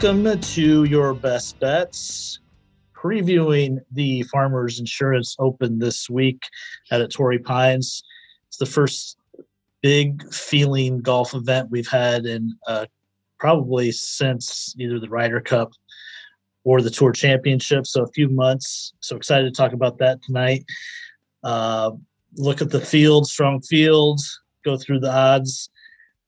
Welcome to your best bets. Previewing the Farmers Insurance Open this week at Torrey Pines. It's the first big feeling golf event we've had in uh, probably since either the Ryder Cup or the Tour Championship. So a few months. So excited to talk about that tonight. Uh, look at the field, strong fields, go through the odds,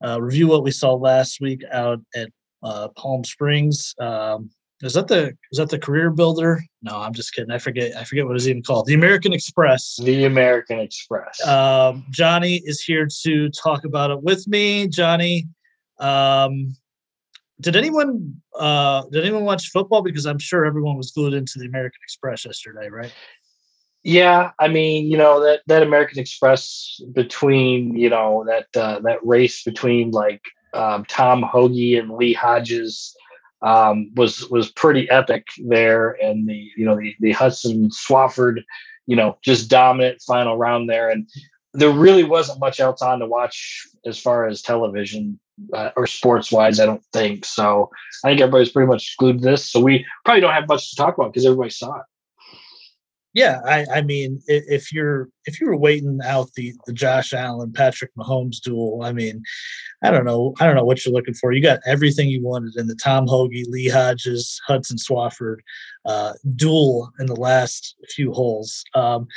uh, review what we saw last week out at uh, Palm Springs. Um, is that the is that the career builder? No, I'm just kidding. I forget I forget what it's even called. The American Express. The American Express. Um, Johnny is here to talk about it with me. Johnny, um, did anyone uh, did anyone watch football? Because I'm sure everyone was glued into the American Express yesterday, right? Yeah, I mean, you know that that American Express between you know that uh, that race between like um, Tom Hoge and Lee Hodges um, was was pretty epic there, and the you know the the Hudson Swafford, you know, just dominant final round there, and there really wasn't much else on to watch as far as television uh, or sports wise. I don't think so. I think everybody's pretty much glued to this, so we probably don't have much to talk about because everybody saw it. Yeah, I, I mean, if you're if you were waiting out the the Josh Allen Patrick Mahomes duel, I mean, I don't know, I don't know what you're looking for. You got everything you wanted in the Tom Hoge, Lee Hodges, Hudson Swafford uh, duel in the last few holes. Um,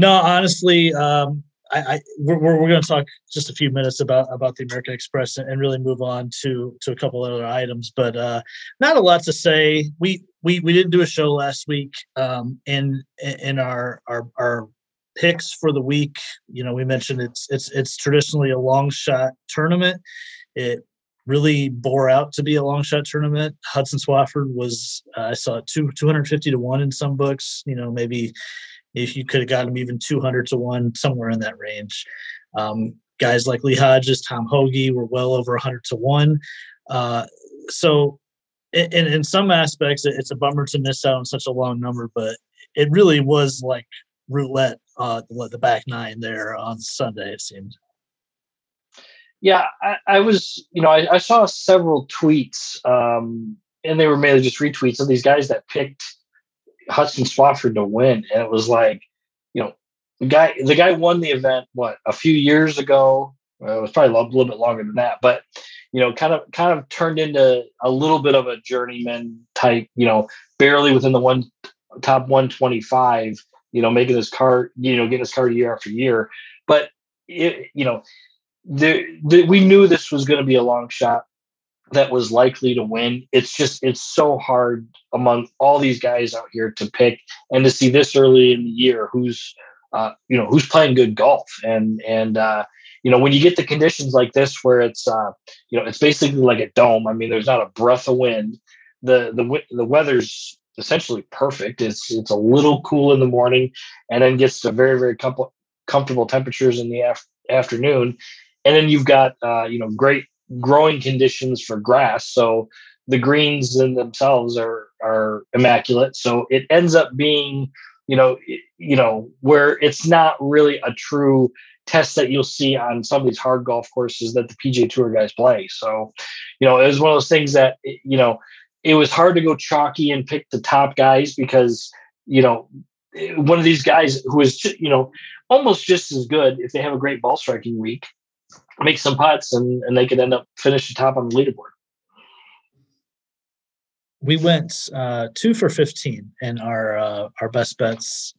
no, honestly, um, I, I we're, we're, going to talk just a few minutes about about the American Express and, really move on to to a couple other items, but uh, not a lot to say. We we we didn't do a show last week, um, in in our our our picks for the week. You know, we mentioned it's it's it's traditionally a long shot tournament. It really bore out to be a long shot tournament. Hudson Swafford was uh, I saw two two hundred fifty to one in some books. You know, maybe if you could have gotten him even 200 to 1 somewhere in that range. Um, guys like lee hodges tom hoge were well over 100 to 1 uh, so in, in some aspects it's a bummer to miss out on such a long number but it really was like roulette uh, the back nine there on sunday it seemed yeah i, I was you know I, I, saw several tweets um, and they were mainly just retweets of these guys that picked Hudson Swafford to win, and it was like, you know, the guy the guy won the event what a few years ago. Well, it was probably a little bit longer than that, but you know, kind of kind of turned into a little bit of a journeyman type. You know, barely within the one top 125. You know, making his card, you know, getting his card year after year. But it, you know, the, the, we knew this was going to be a long shot that was likely to win. It's just it's so hard among all these guys out here to pick and to see this early in the year who's uh, you know who's playing good golf and and uh, you know when you get the conditions like this where it's uh, you know it's basically like a dome. I mean, there's not a breath of wind. The the the weather's essentially perfect. It's it's a little cool in the morning and then gets to very very com- comfortable temperatures in the af- afternoon. And then you've got uh, you know great growing conditions for grass. So the greens in themselves are are immaculate. So it ends up being, you know, you know, where it's not really a true test that you'll see on some of these hard golf courses that the PGA Tour guys play. So, you know, it was one of those things that you know it was hard to go chalky and pick the top guys because you know one of these guys who is you know almost just as good if they have a great ball striking week make some putts and, and they could end up finishing top on the leaderboard. We went uh, two for 15 in our uh, our best bets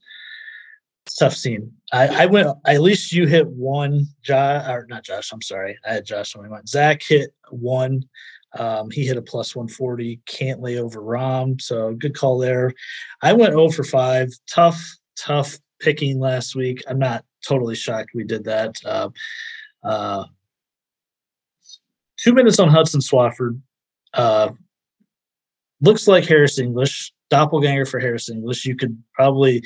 tough scene. I, I went at least you hit one Josh or not Josh, I'm sorry. I had Josh when we went. Zach hit one. Um, he hit a plus 140, Cantlay over Rahm. So good call there. I went 0 for 5. Tough, tough picking last week. I'm not totally shocked we did that. Uh, uh, two minutes on Hudson Swafford. Uh, looks like Harris English, doppelganger for Harris English. You could probably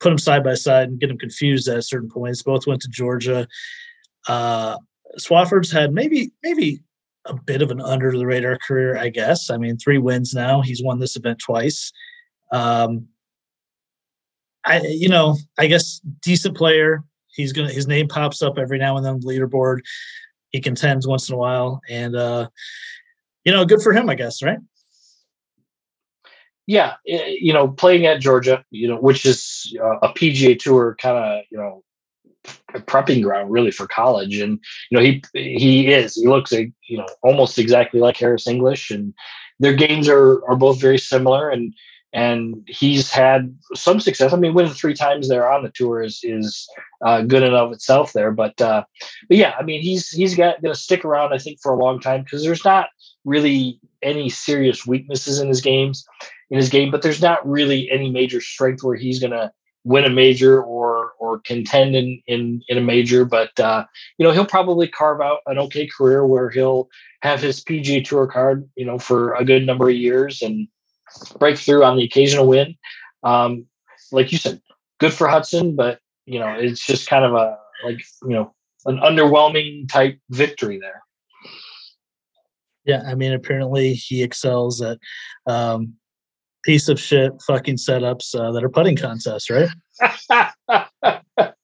put them side by side and get them confused at certain points. Both went to Georgia. Uh, Swafford's had maybe maybe a bit of an under the radar career, I guess. I mean, three wins now. He's won this event twice. Um, I, you know, I guess decent player. He's gonna his name pops up every now and then on the leaderboard. He contends once in a while, and uh, you know, good for him, I guess, right? Yeah, eh, you know, playing at Georgia, you know, which is uh, a PGA Tour kind of, you know, prepping ground really for college and you know he he is he looks like you know almost exactly like harris english and their games are are both very similar and and he's had some success. I mean winning three times there on the tour is is uh, good of itself there but uh but yeah i mean he's he's got gonna stick around i think for a long time because there's not really any serious weaknesses in his games in his game but there's not really any major strength where he's gonna win a major or or contend in in, in a major, but uh, you know he'll probably carve out an okay career where he'll have his PGA Tour card, you know, for a good number of years and break through on the occasional win. Um, like you said, good for Hudson, but you know it's just kind of a like you know an underwhelming type victory there. Yeah, I mean, apparently he excels at um, piece of shit fucking setups uh, that are putting contests, right?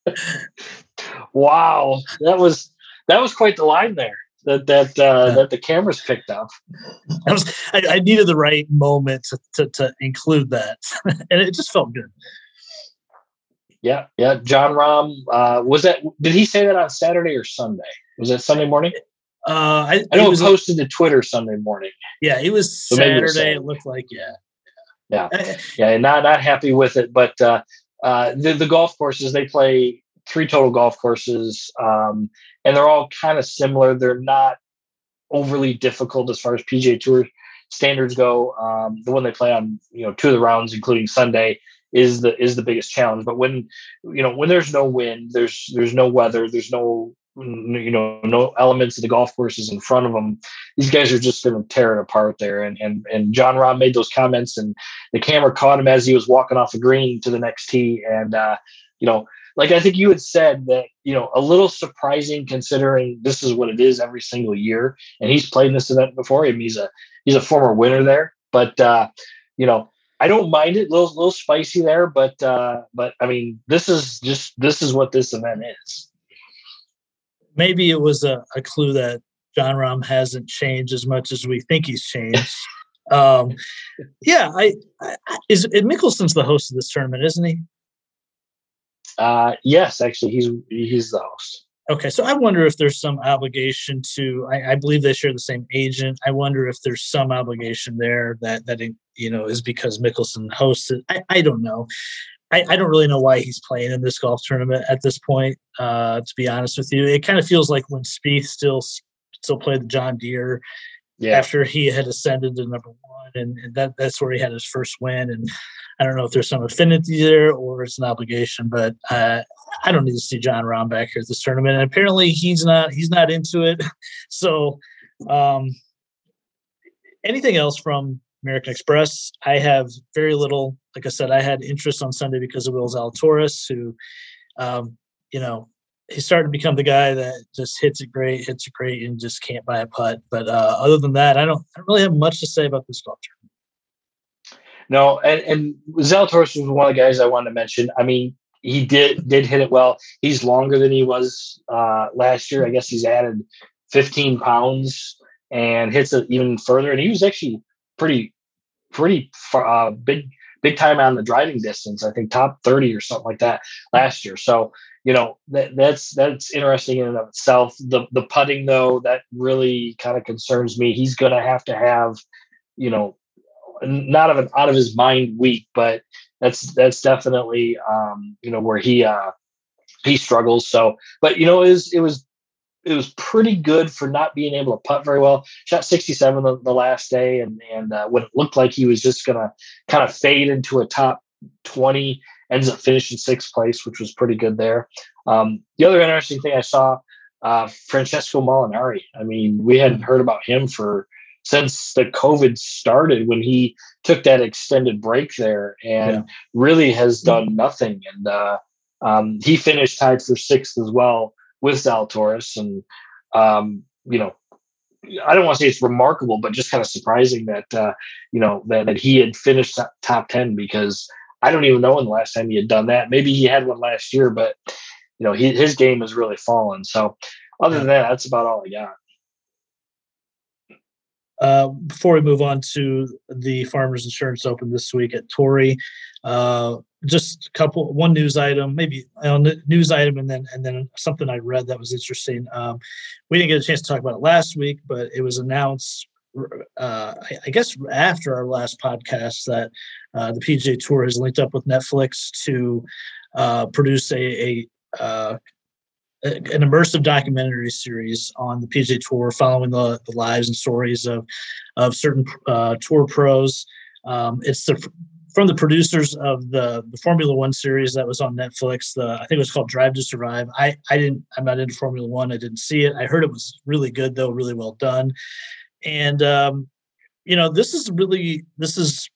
wow, that was that was quite the line there that that uh, yeah. that the cameras picked up. I was I, I needed the right moment to, to, to include that, and it just felt good. Yeah, yeah. Jon Rahm uh, was that? Did he say that on Saturday or Sunday? Was that Sunday morning? Uh, I, I know it was posted to Twitter Sunday morning. Yeah, it was so Saturday. It looked like yeah yeah, yeah, not not happy with it. But uh, uh, the the golf courses they play three total golf courses, um, and they're all kind of similar. They're not overly difficult as far as PGA Tour standards go. Um, the one they play on, you know, two of the rounds, including Sunday, is the is the biggest challenge. But when you know when there's no wind, there's there's no weather, there's no you know no elements of the golf courses in front of them these guys are just going to tear it apart there and and and jon rahm made those comments and the camera caught him as he was walking off the green to the next tee and uh you know like i think you had said that you know a little surprising considering this is what it is every single year and he's played in this event before him he's a he's a former winner there but uh you know I don't mind it, a little, little spicy there, but uh, but I mean, this is just this is what this event is maybe it was a, a clue that Jon Rahm hasn't changed as much as we think he's changed. um, yeah, I, I is Mickelson's the host of this tournament, isn't he? Uh, yes, actually, he's he's the host. Okay, so I wonder if there's some obligation to. I, I, believe they share the same agent. I wonder if there's some obligation there that that you know is because Mickelson hosted. I, I don't know. I, I, don't really know why he's playing in this golf tournament at this point. Uh, to be honest with you, it kind of feels like when Spieth still still played the John Deere yeah. after he had ascended to number one, and, and, that that's where he had his first win. And I don't know if there's some affinity there or it's an obligation, but uh, I don't need to see Jon Rahm back here at this tournament. And apparently, he's not he's not into it. So, um, anything else from American Express. I have very little. Like I said, I had interest on Sunday because of Will Zalatoris, who, um, you know, he's starting to become the guy that just hits it great, hits it great, and just can't buy a putt. But uh, other than that, I don't, I don't really have much to say about this golf tournament. No, and and Zalatoris was one of the guys I wanted to mention. I mean, he did did hit it well. He's longer than he was uh, last year. I guess he's added 15 pounds and hits it even further. And he was actually pretty pretty uh, big big time on the driving distance. I think top 30 or something like that last year. So, you know, that, that's that's interesting in and of itself. The the putting though, that really kind of concerns me. He's gonna have to have, you know, not of an out of his mind week, but that's that's definitely um, you know, where he uh he struggles. So, but you know, it was it was it was pretty good for not being able to putt very well. Shot 67 the, the last day, and and uh, when it looked like he was just gonna kind of fade into a top 20, ends up finishing sixth place, which was pretty good there. Um, the other interesting thing I saw, uh, Francesco Molinari. I mean, we hadn't heard about him for since the COVID started when he took that extended break there, and yeah. really has done nothing. And uh, um, he finished tied for sixth as well with Zalatoris, and um, you know, I don't want to say it's remarkable, but just kind of surprising that uh, you know that, that he had finished top ten because I don't even know when the last time he had done that. Maybe he had one last year, but you know he, his game has really fallen. So other than that, that's about all I got. Uh, before we move on to the Farmers Insurance Open this week at Torrey, uh, just a couple, one news item, maybe a news item, and then and then something I read that was interesting. Um, we didn't get a chance to talk about it last week, but it was announced, uh, I, I, guess, after our last podcast that uh, the PGA Tour has linked up with Netflix to uh, produce a, a uh, an immersive documentary series on the PGA Tour, following the, the lives and stories of of certain uh, tour pros. Um, it's the from the producers of the the Formula One series that was on Netflix. The I think it was called Drive to Survive. I I didn't I'm not into Formula One. I didn't see it. I heard it was really good though, really well done. And um, you know, this is really this is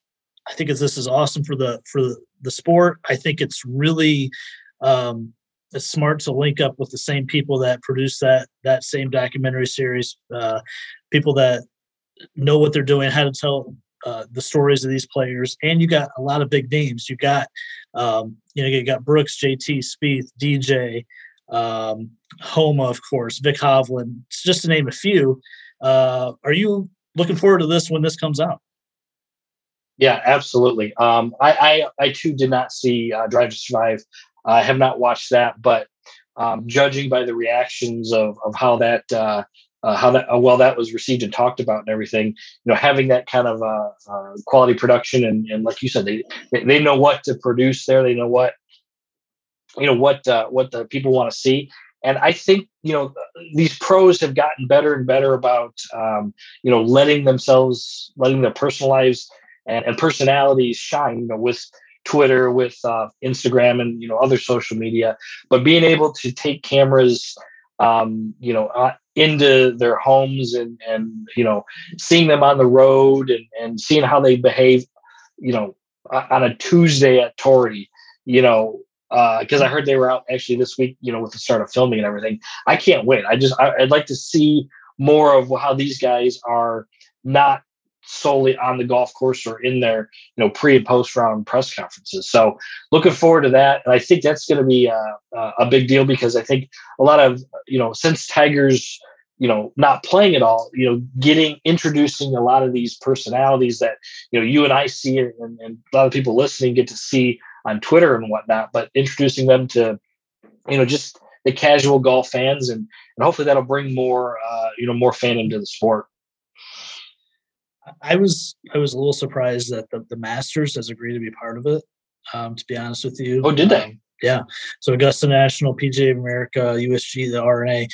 I think this is awesome for the for the sport. I think it's really um, it's smart to link up with the same people that produce that that same documentary series, uh, people that know what they're doing, how to tell uh, the stories of these players, and you got a lot of big names. You got, um, you know, you got Brooks, JT, Spieth, DJ, um, Homa, of course, Vic Hovland, just to name a few. Uh, are you looking forward to this when this comes out? Yeah, absolutely. Um, I, I, I too did not see uh, Drive to Survive. I have not watched that, but um, judging by the reactions of of how that uh, uh, how that well that was received and talked about and everything, you know, having that kind of uh, uh, quality production and and like you said, they they know what to produce there. They know what you know what uh, what the people want to see. And I think you know these pros have gotten better and better about um, you know letting themselves, letting their personal lives and, and personalities shine. You know, with Twitter, with uh, Instagram, and you know other social media. But being able to take cameras, um, you know, uh, into their homes and and you know seeing them on the road and and seeing how they behave, you know, on a Tuesday at Torrey, you know. Because uh, I mm. heard they were out actually this week, you know, with the start of filming and everything. I can't wait. I just I, I'd like to see more of how these guys are not solely on the golf course or in their you know pre and post round press conferences. So looking forward to that, and I think that's going to be a, a big deal because I think a lot of you know since Tiger's you know not playing at all, you know getting introducing a lot of these personalities that you know you and I see and, and a lot of people listening get to see on Twitter and whatnot, but introducing them to you know just the casual golf fans and and hopefully that'll bring more uh, you know more fandom to the sport. I was I was a little surprised that the, the Masters has agreed to be part of it. Um, to be honest with you. Oh, did they? Um, yeah. So Augusta National, PGA of America, USG, the R&A,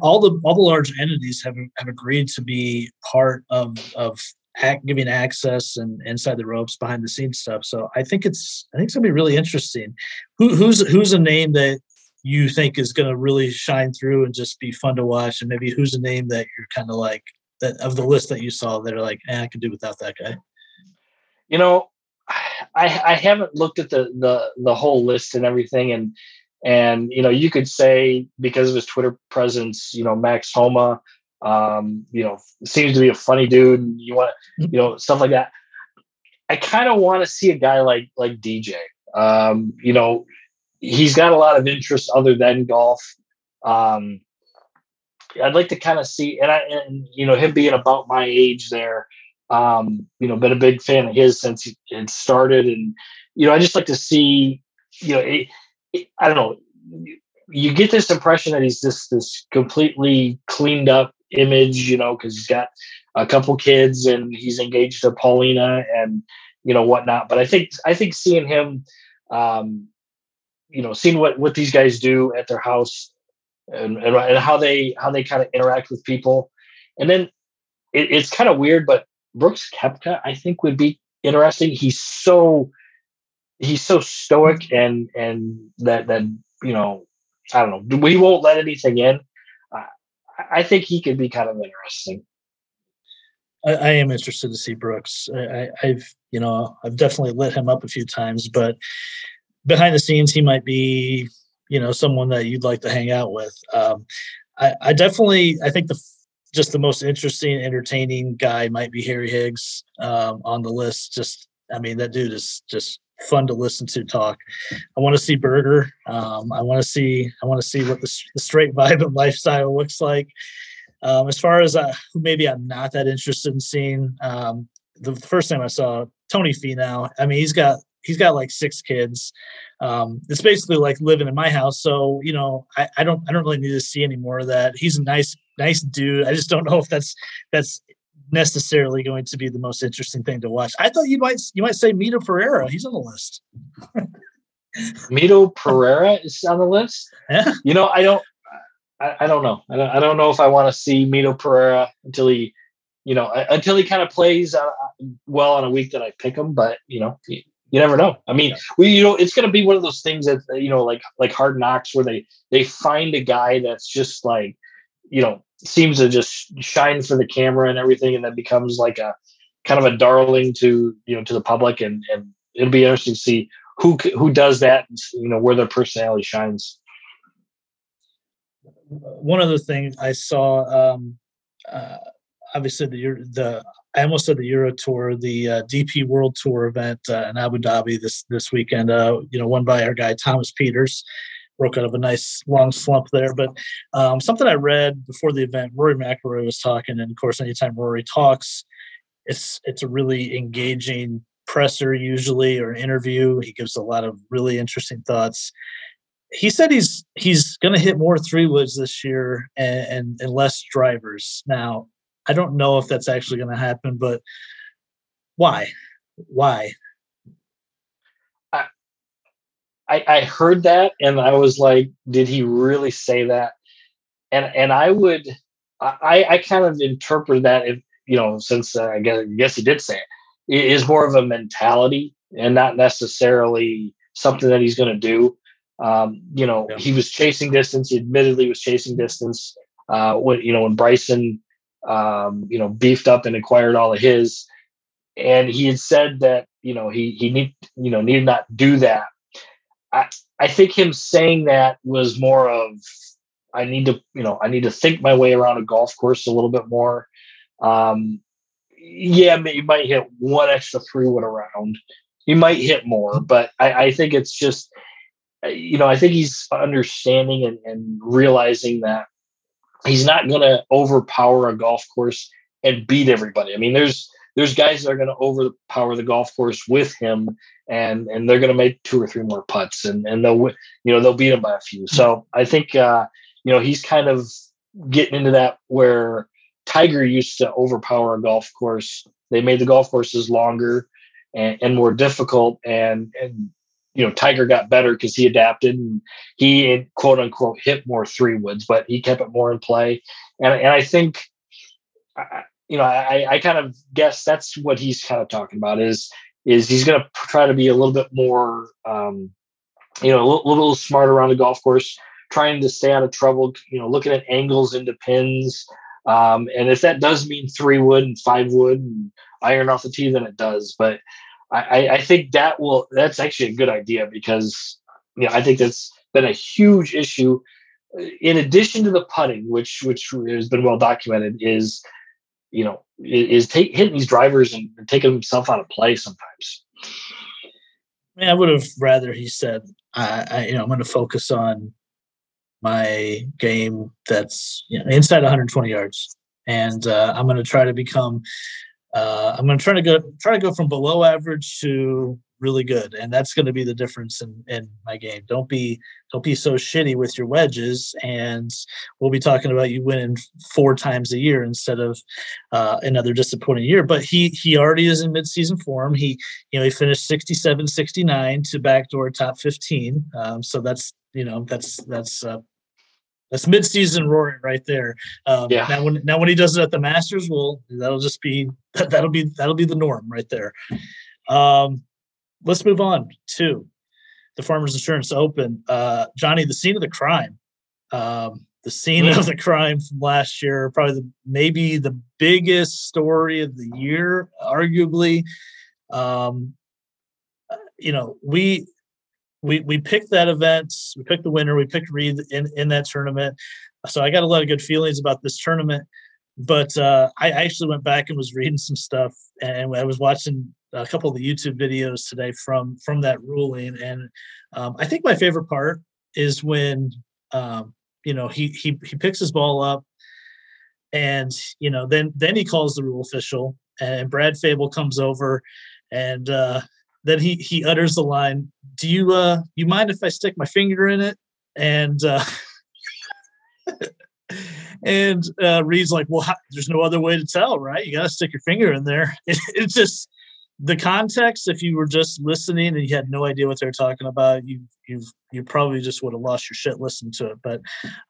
all the all the large entities have have agreed to be part of of act, giving access and inside the ropes, behind the scenes stuff. So I think it's I think it's gonna be really interesting. Who, who's who's a name that you think is to really shine through and just be fun to watch, and maybe who's a name that you're kind of like, that of the list that you saw that are like, eh, I could do without that guy? You know, I I haven't looked at the the the whole list and everything, and and you know, you could say because of his Twitter presence, you know, Max Homa, um, you know, seems to be a funny dude, and you want you know stuff like that. I kind of want to see a guy like like DJ. Um, you know, he's got a lot of interest other than golf. Um, I'd like to kind of see, and I, and you know, him being about my age there, um, you know, been a big fan of his since it started, and you know, I just like to see, you know, it, it, I don't know, you get this impression that he's this this completely cleaned up image, you know, because he's got a couple kids and he's engaged to Paulina and you know whatnot. But I think I think seeing him, um, you know, seeing what what these guys do at their house and, and, and how they how they kind of interact with people. And then it, it's kind of weird, but Brooks Koepka, I think, would be interesting. He's so he's so stoic and and that that you know I don't know we won't let anything in. I think he could be kind of interesting. I, I am interested to see Brooks. I, have you know I've definitely lit him up a few times, but behind the scenes he might be you know someone that you'd like to hang out with. Um, I, I, definitely I think the just the most interesting, entertaining guy might be Harry Higgs um, on the list. Just, I mean, that dude is just fun to listen to talk. I want to see Berger. Um, I want to see. I want to see what the, the straight vibe and lifestyle looks like. Um, as far as uh, maybe I'm not that interested in seeing, um, the first time I saw Tony Finau, I mean, he's got he's got like six kids. Um, it's basically like living in my house. So you know, I, I don't I don't really need to see any more of that. He's a nice nice dude. I just don't know if that's that's necessarily going to be the most interesting thing to watch. I thought you might you might say Mito Pereira. He's on the list. Mito Pereira is on the list. Yeah. You know, I don't. I, I don't know. I don't, I don't know if I want to see Mito Pereira until he, you know, until he kind of plays uh, well on a week that I pick him. But you know, you, you never know. I mean, we you know, it's going to be one of those things that you know, like like Hard Knocks, where they they find a guy that's just like, you know, seems to just shine for the camera and everything, and then becomes like a kind of a darling to you know to the public, and and it'll be interesting to see who who does that, you know, where their personality shines. One other thing I saw, um, uh, obviously the the I almost said the Euro Tour, the uh, DP World Tour event uh, in Abu Dhabi this this weekend. Uh, you know, won by our guy Thomas Pieters broke out of a nice long slump there. But um, something I read before the event, Rory McIlroy was talking, and of course, anytime Rory talks, it's it's a really engaging presser usually or interview. He gives a lot of really interesting thoughts. He said he's he's going to hit more three woods this year and, and, and less drivers. Now, I don't know if that's actually going to happen, but why? Why? I, I heard that and I was like, did he really say that? And and I would I I kind of interpret that if you know since uh, I guess I guess he did say it, it is more of a mentality and not necessarily something that he's going to do. Um, you know, yeah. he was chasing distance. He admittedly was chasing distance uh, when you know when Bryson um, you know beefed up and acquired all of his, and he had said that you know he he need you know needed not do that I, I think him saying that was more of I need to, you know, I need to think my way around a golf course a little bit more. Um, yeah, you might hit one extra three wood around. You might hit more, but I, I think it's just, you know, I think he's understanding and, and realizing that he's not going to overpower a golf course and beat everybody. I mean, there's there's guys that are going to overpower the golf course with him, and and they're going to make two or three more putts, and and they'll you know they'll beat him by a few. So I think uh, you know he's kind of getting into that where Tiger used to overpower a golf course. They made the golf courses longer and, and more difficult, and and you know Tiger got better because he adapted and he quote unquote hit more three woods, but he kept it more in play. And and I think you know, I, I kind of guess that's what he's kind of talking about is is he's going to try to be a little bit more, um, you know, a little, little smarter around the golf course, trying to stay out of trouble. You know, looking at angles into pins, um, and if that does mean three wood and five wood and iron off the tee, then it does. But I, I think that will that's actually a good idea because you know I think that's been a huge issue. In addition to the putting, which which has been well documented, is you know, is hitting these drivers and taking himself out of play sometimes. I, mean, I would have rather he said, I, I you know, I'm going to focus on my game that's you know, inside 120 yards, and uh, I'm going to try to become. Uh, I'm going to try to go try to go from below average to really good, and that's going to be the difference in in my game. Don't be don't be so shitty with your wedges, and we'll be talking about you winning four times a year instead of uh, another disappointing year. But he he already is in midseason form. He you know he finished 67, 69 to backdoor top 15. Um, so that's you know that's that's uh, that's midseason roaring right there. Um, yeah. Now when now when he does it at the Masters, well, that'll just be that'll be that'll be the norm right there. Um, let's move on to the Farmers Insurance Open. Uh, Johnny, the scene of the crime. Um, the scene of the crime from last year, probably the, maybe the biggest story of the year, arguably. Um, you know, we we we picked that event, we picked the winner, we picked Reed in in that tournament. So I got a lot of good feelings about this tournament. but uh, I actually went back and was reading some stuff, and I was watching a couple of the YouTube videos today from from that ruling, and um, I think my favorite part is when um, you know he he he picks his ball up, and you know then then he calls the rule official, and Brad Fabel comes over, and uh, then he he utters the line, "Do you uh you mind if I stick my finger in it?" And uh, and uh, Reed's like, "Well, how, there's no other way to tell, right? You got to stick your finger in there." It, it's just the context. If you were just listening and you had no idea what they're talking about, you you you probably just would have lost your shit listening to it. But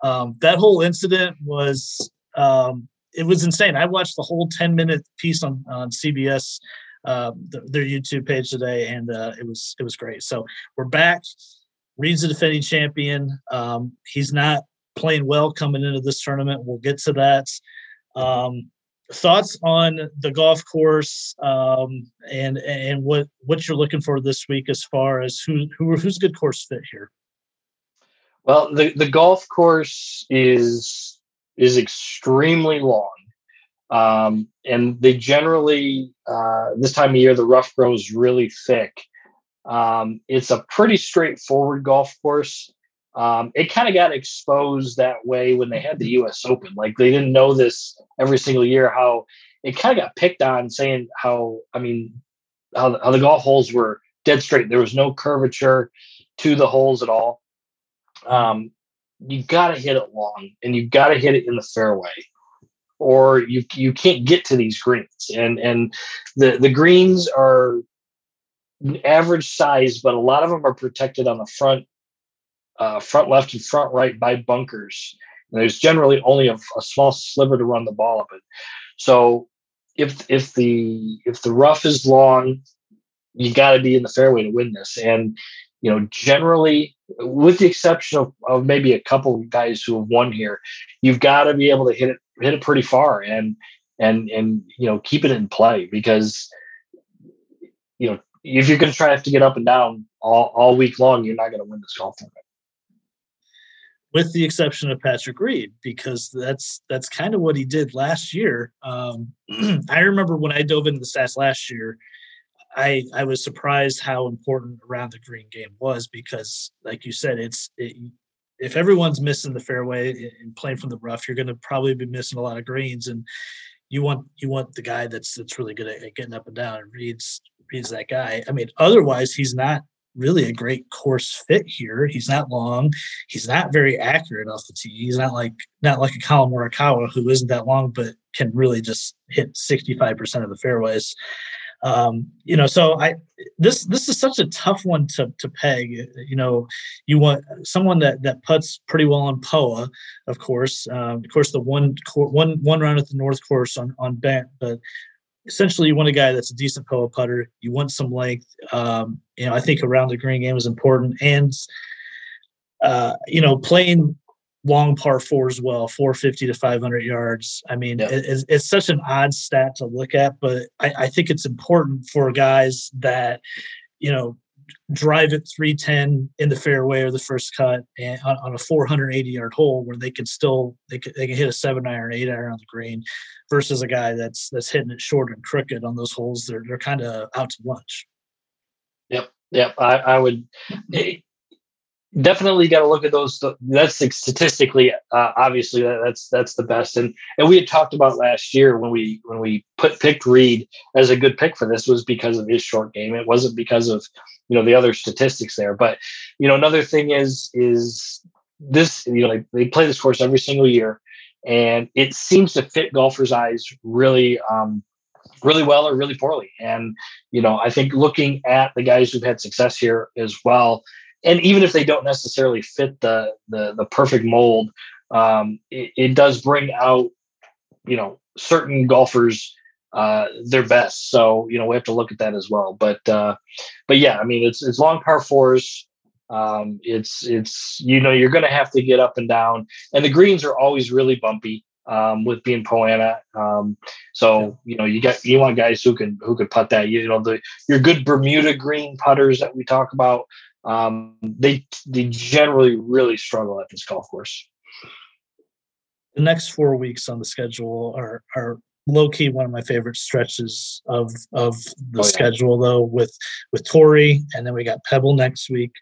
um, that whole incident was um, it was insane. I watched the whole 10 minute piece on on CBS uh, their YouTube page today, and uh, it was it was great. So we're back. Reed's the defending champion. Um, he's not playing well coming into this tournament. We'll get to that. Um, thoughts on the golf course um, and and what what you're looking for this week as far as who who who's good course fit here. Well, the the golf course is is extremely long. Um, and they generally, uh, this time of year, the rough grows really thick. Um, it's a pretty straightforward golf course. Um, it kind of got exposed that way when they had the U.S. Open. Like they didn't know this every single year. How it kind of got picked on, saying how I mean, how, how the golf holes were dead straight. There was no curvature to the holes at all. Um, you got to hit it long, and you got to hit it in the fairway or you you can't get to these greens. And and the the greens are average size, but a lot of them are protected on the front uh, front left and front right by bunkers. And there's generally only a, a small sliver to run the ball up it. So if if the if the rough is long, you got to be in the fairway to win this. And you know, generally, with the exception of, of maybe a couple guys who have won here, you've got to be able to hit it hit it pretty far and and and you know keep it in play because you know if you're going to try to have to get up and down all, all week long, you're not going to win this golf tournament. With the exception of Patrick Reed, because that's that's kind of what he did last year. Um, I remember when I dove into the stats last year, I I was surprised how important around the green game was because, like you said, it's it, if everyone's missing the fairway and playing from the rough, you're going to probably be missing a lot of greens, and you want you want the guy that's that's really good at, getting up and down. And Reed's Reed's that guy. I mean, otherwise he's not really a great course fit here. He's not long. He's not very accurate off the tee. He's not like not like a Collin Morikawa who isn't that long but can really just hit 65% of the fairways um, you know so i this this is such a tough one to to peg you know you want someone that that puts pretty well on poa of course um, of course the one one one round at the north course on on bent but essentially you want a guy that's a decent poa putter. You want some length. Um, you know i think around the green game is important. And uh, you know playing long par four as well, 450 to 500 yards. I mean, it's, it's, such an odd stat to look at, but I, I, think it's important for guys that, you know, drive it 310 in the fairway or the first cut and on, on a 480 yard hole where they can still they can, they can hit a seven iron eight iron on the green versus a guy that's that's hitting it short and crooked on those holes. They're they're kind of out to lunch. Yep yep. I, I would eh, definitely got to look at those. That's statistically, uh, obviously, that's that's the best. And and we had talked about last year when we when we put picked Reed as a good pick for this was because of his short game. It wasn't because of you know the other statistics there. But you know another thing is is this you know they play this course every single year, and it seems to fit golfers' eyes really. Um, really well or really poorly and you know i think looking at the guys who've had success here as well and even if they don't necessarily fit the the, the perfect mold, um, it, it, does bring out you know certain golfers uh, their best. So you know we have to look at that as well. But uh, but yeah, I mean it's it's long par fours. Um, it's it's you know you're going to have to get up and down, and the greens are always really bumpy um, with being Poa annua. Um, so you know you got you want guys who can who can putt that. You know the your good Bermuda green putters that we talk about um, they they generally really struggle at this golf course. the next four weeks on the schedule are are low key one of my favorite stretches of of the oh, yeah. schedule though with with Torrey and then we got Pebble next week.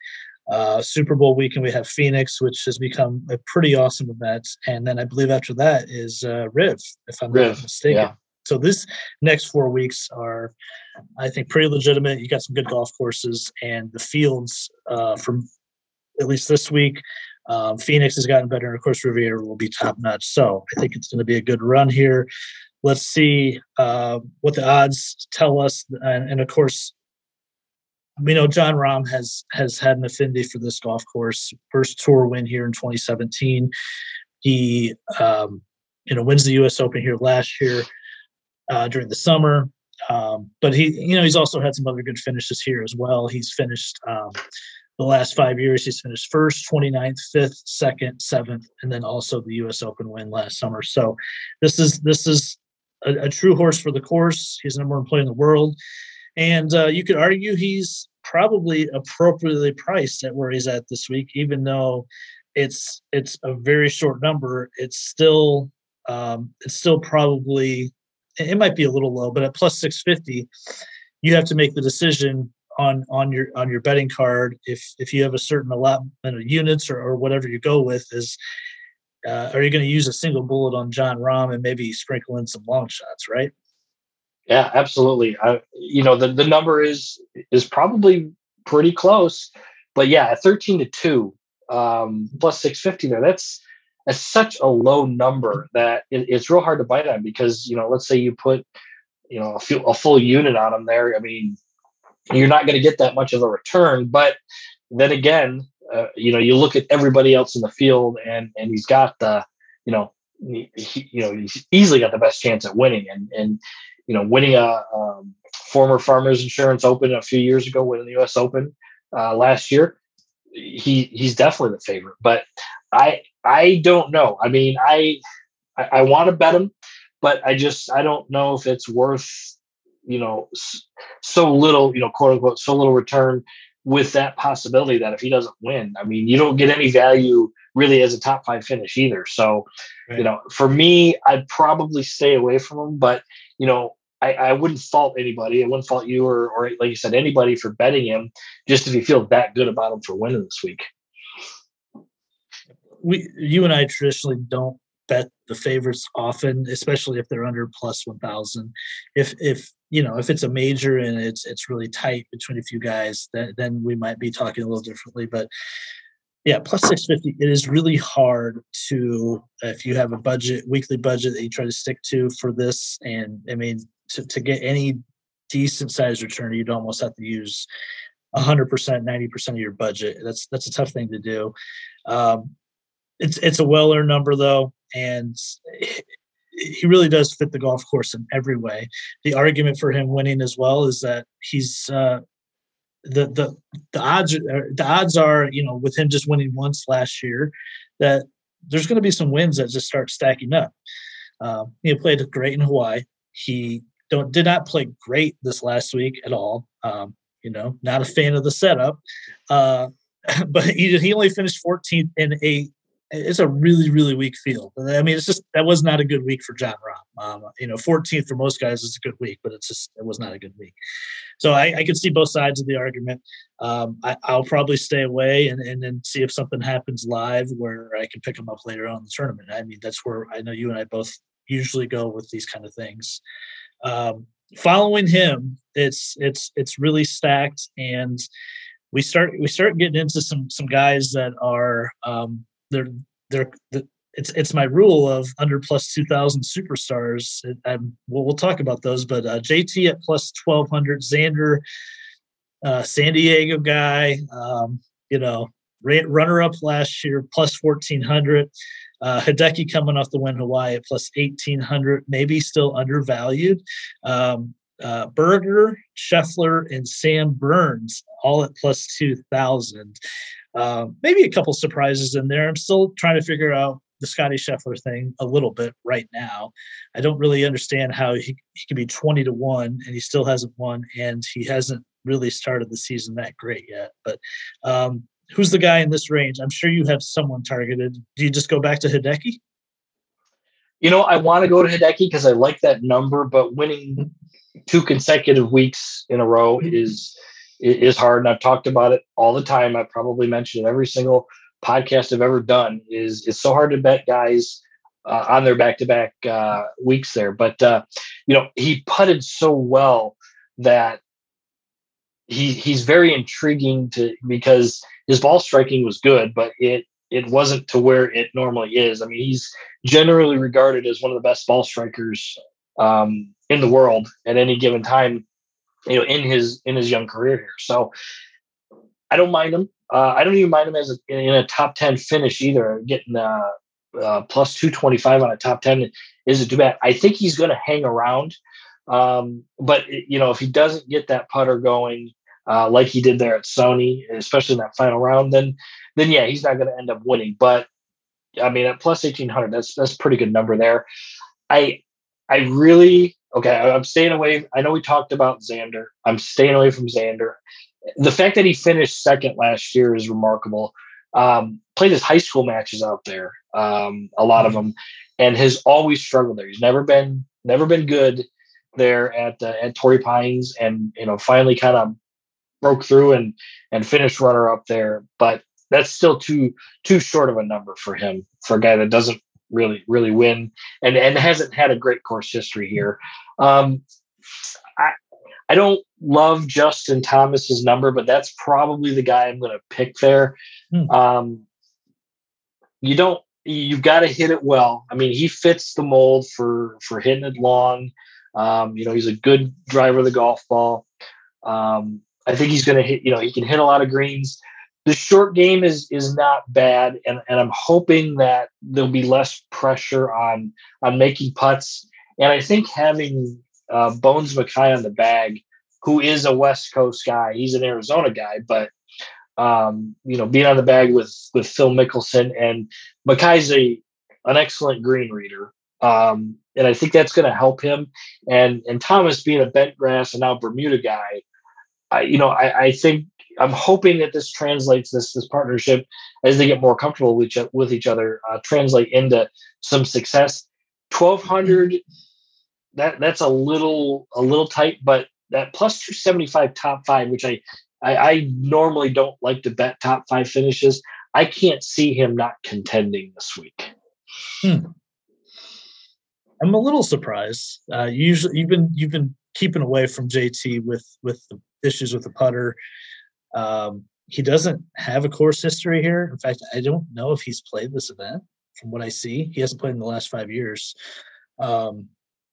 Uh, Super Bowl weekend we have Phoenix, which has become a pretty awesome event, and then I believe after that is uh, Riv, if I'm Riv, not mistaken. Yeah. So this next four weeks are, I think, pretty legitimate. You got some good golf courses, and the fields uh, from at least this week um, Phoenix has gotten better, and of course, Riviera will be top notch. So I think it's going to be a good run here. Let's see uh, what the odds tell us, and, and, of course, we know Jon Rahm has has had an affinity for this golf course. First tour win here in 2017. He, um, you know, wins the U.S. Open here last year uh, during the summer. Um, but he, you know, he's also had some other good finishes here as well. He's finished um, the last five years, he's finished first, 29th, fifth, second, seventh, and then also the U.S. Open win last summer. So this is this is a, a true horse for the course. He's the number one player in the world, and uh, you could argue he's probably appropriately priced at where he's at this week, even though it's it's a very short number. It's still um, it's still probably it might be a little low, but at plus 650, you have to make the decision on on your on your betting card if if you have a certain allotment of units or, or whatever you go with is uh, are you going to use a single bullet on Jon Rahm and maybe sprinkle in some long shots, right? Yeah, absolutely. I, you know, the, the number is is probably pretty close, but yeah, at 13 to 2 um, plus 650 there, that's that's such a low number that it, it's real hard to bite on because, you know, let's say you put, you know, a, few, a full unit on them there. I mean, you're not going to get that much of a return. But then again, uh, you know, you look at everybody else in the field, and and he's got the, you know, he, you know, he's easily got the best chance at winning, and and you know, winning a um, former Farmers Insurance Open a few years ago, winning the U.S. Open uh, last year. He he's definitely the favorite, but I I don't know. I mean, I I, I want to bet him, but I just I don't know if it's worth you know so little you know quote unquote so little return with that possibility that if he doesn't win i mean you don't get any value really as a top five finish either so right. you know for me i'd probably stay away from him but you know I, I wouldn't fault anybody. I wouldn't fault you or, or like you said, anybody for betting him just if you feel that good about him for winning this week. We, you and I traditionally don't bet the favorites often, especially if they're under plus one thousand. If if you know if it's a major and it's it's really tight between a few guys, then then we might be talking a little differently. But yeah, plus six fifty. It is really hard to if you have a budget, weekly budget that you try to stick to for this, and I mean to to get any decent sized return, you'd almost have to use 100%, 90% of your budget. That's that's a tough thing to do. Um, it's it's a well earned number though and he really does fit the golf course in every way. The argument for him winning as well is that he's uh, the the the odds are, the odds are you know with him just winning once last year that there's going to be some wins that just start stacking up. Um, he played great in Hawaii. He don't did not play great this last week at all. Um, you know, not a fan of the setup, uh, but he he only finished 14th in a it's a really really weak field. I mean, it's just that was not a good week for Jon Rahm. Um, you know, 14th for most guys is a good week, but it's just it was not a good week. So I, I can see both sides of the argument. Um, I, will probably stay away and and then see if something happens live where I can pick them up later on the tournament. I mean, that's where I know you and I both usually go with these kind of things. Um, following him, it's it's it's really stacked and we start we start getting into some some guys that are um, they're they're it's it's my rule of under plus 2000 superstars and we'll, we'll talk about those but uh, jt at plus 1200 xander uh, san diego guy um, you know runner up last year plus 1400 uh, hideki coming off the win hawaii at plus 1800 maybe still undervalued um, uh, Berger, Scheffler, and Sam Burns all at plus 2,000. Um, maybe a couple surprises in there. I'm still trying to figure out the Scotty Scheffler thing a little bit right now. I don't really understand how he, he can be 20 to 1 and he still hasn't won, and he hasn't really started the season that great yet. But um, who's the guy in this range? I'm sure you have someone targeted. Do you just go back to Hideki? You know, I want to go to Hideki because I like that number, but winning two consecutive weeks in a row is is hard. And I've talked about it all the time. I probably mentioned it every single podcast I've ever done. Is it's so hard to bet guys uh, on their back to back weeks there. But uh, you know, he putted so well that he he's very intriguing to because his ball striking was good, but it it wasn't to where it normally is. I mean, he's generally regarded as one of the best ball strikers um, in the world at any given time, you know, in his in his young career here. So I don't mind him. Uh, I don't even mind him as a, in a top ten finish either. Getting uh, uh, plus two twenty five on a top ten isn't too bad. I think he's going to hang around, um, but you know, if he doesn't get that putter going, uh, like he did there at Sony, especially in that final round, then then yeah, he's not going to end up winning. But I mean, at plus eighteen hundred, that's that's pretty good number there. I I really okay. I'm staying away. I know we talked about Xander. I'm staying away from Xander. The fact that he finished second last year is remarkable. Um, played his high school matches out there, um, a lot of mm-hmm. them, and has always struggled there. He's never been never been good there at uh, at Torrey Pines, and you know finally kind of broke through and and finished runner up there. But that's still too too short of a number for him for a guy that doesn't really really win and and hasn't had a great course history here. Um, I I don't love Justin Thomas's number, but that's probably the guy I'm going to pick there. Hmm. Um, you don't you've got to hit it well. I mean, he fits the mold for for hitting it long. Um, you know, he's a good driver of the golf ball. Um, I think he's going to hit. You know, he can hit a lot of greens. The short game is is not bad, and and I'm hoping that there'll be less pressure on on making putts. And I think having uh, Bones Mackay on the bag, who is a West Coast guy, he's an Arizona guy, but um, you know, being on the bag with with Phil Mickelson and Mackay's a an excellent green reader. Um, and I think that's going to help him. And and Thomas being a bent grass and now Bermuda guy, I, you know, I, I think I'm hoping that this translates this this partnership as they get more comfortable with each, with each other, uh, translate into some success. Twelve hundred, that that's a little a little tight, but that plus two seventy five top five, which I, I I normally don't like to bet top five finishes. I can't see him not contending this week. Hmm. I'm a little surprised. Uh, usually, you've been you've been keeping away from JT with with the issues with the putter. Um, he doesn't have a course history here. In fact, I don't know if he's played this event. From what I see, he hasn't played in the last five years. Um,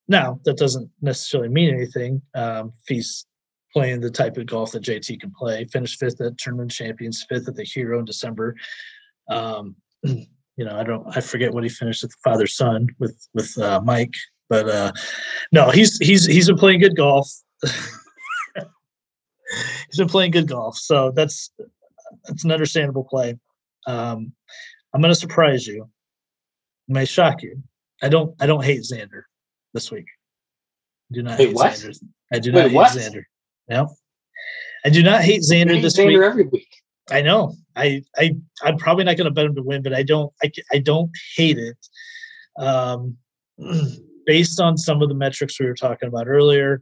now, that doesn't necessarily mean anything. Um, if he's playing the type of golf that JT can play, finished fifth at Tournament Champions, fifth at the Hero in December. Um, you know, I don't, I forget what he finished at the father son with with uh, Mike, but uh, no, he's he's he's been playing good golf. he's been playing good golf, so that's that's an understandable play. Um, I'm going to surprise you. It may shock you. I don't I don't hate Xander this week. I do not Wait, hate what? Xander. I do Wait, not hate what? Xander. No, I do not hate Xander this Xander week. Every week. I know. I I I'm probably not going to bet him to win, but I don't I I don't hate it. Um, based on some of the metrics we were talking about earlier,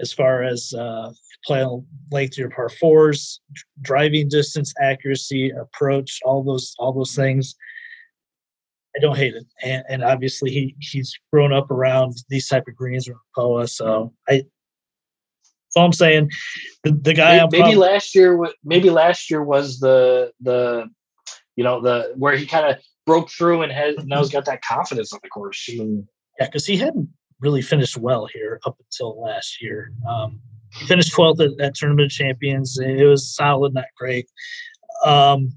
as far as uh, play length to your par fours, driving distance, accuracy, approach, all those all those things. I don't hate it, and, and obviously he he's grown up around these type of greens with Poa, so I. So I'm saying, the, the guy maybe, maybe last year, maybe last year was the the, you know the where he kind of broke through and has now he's got that confidence on the course. Yeah, because he hadn't really finished well here up until last year. Um, he finished 12th at, at Tournament Champions. It was solid, not great. Um,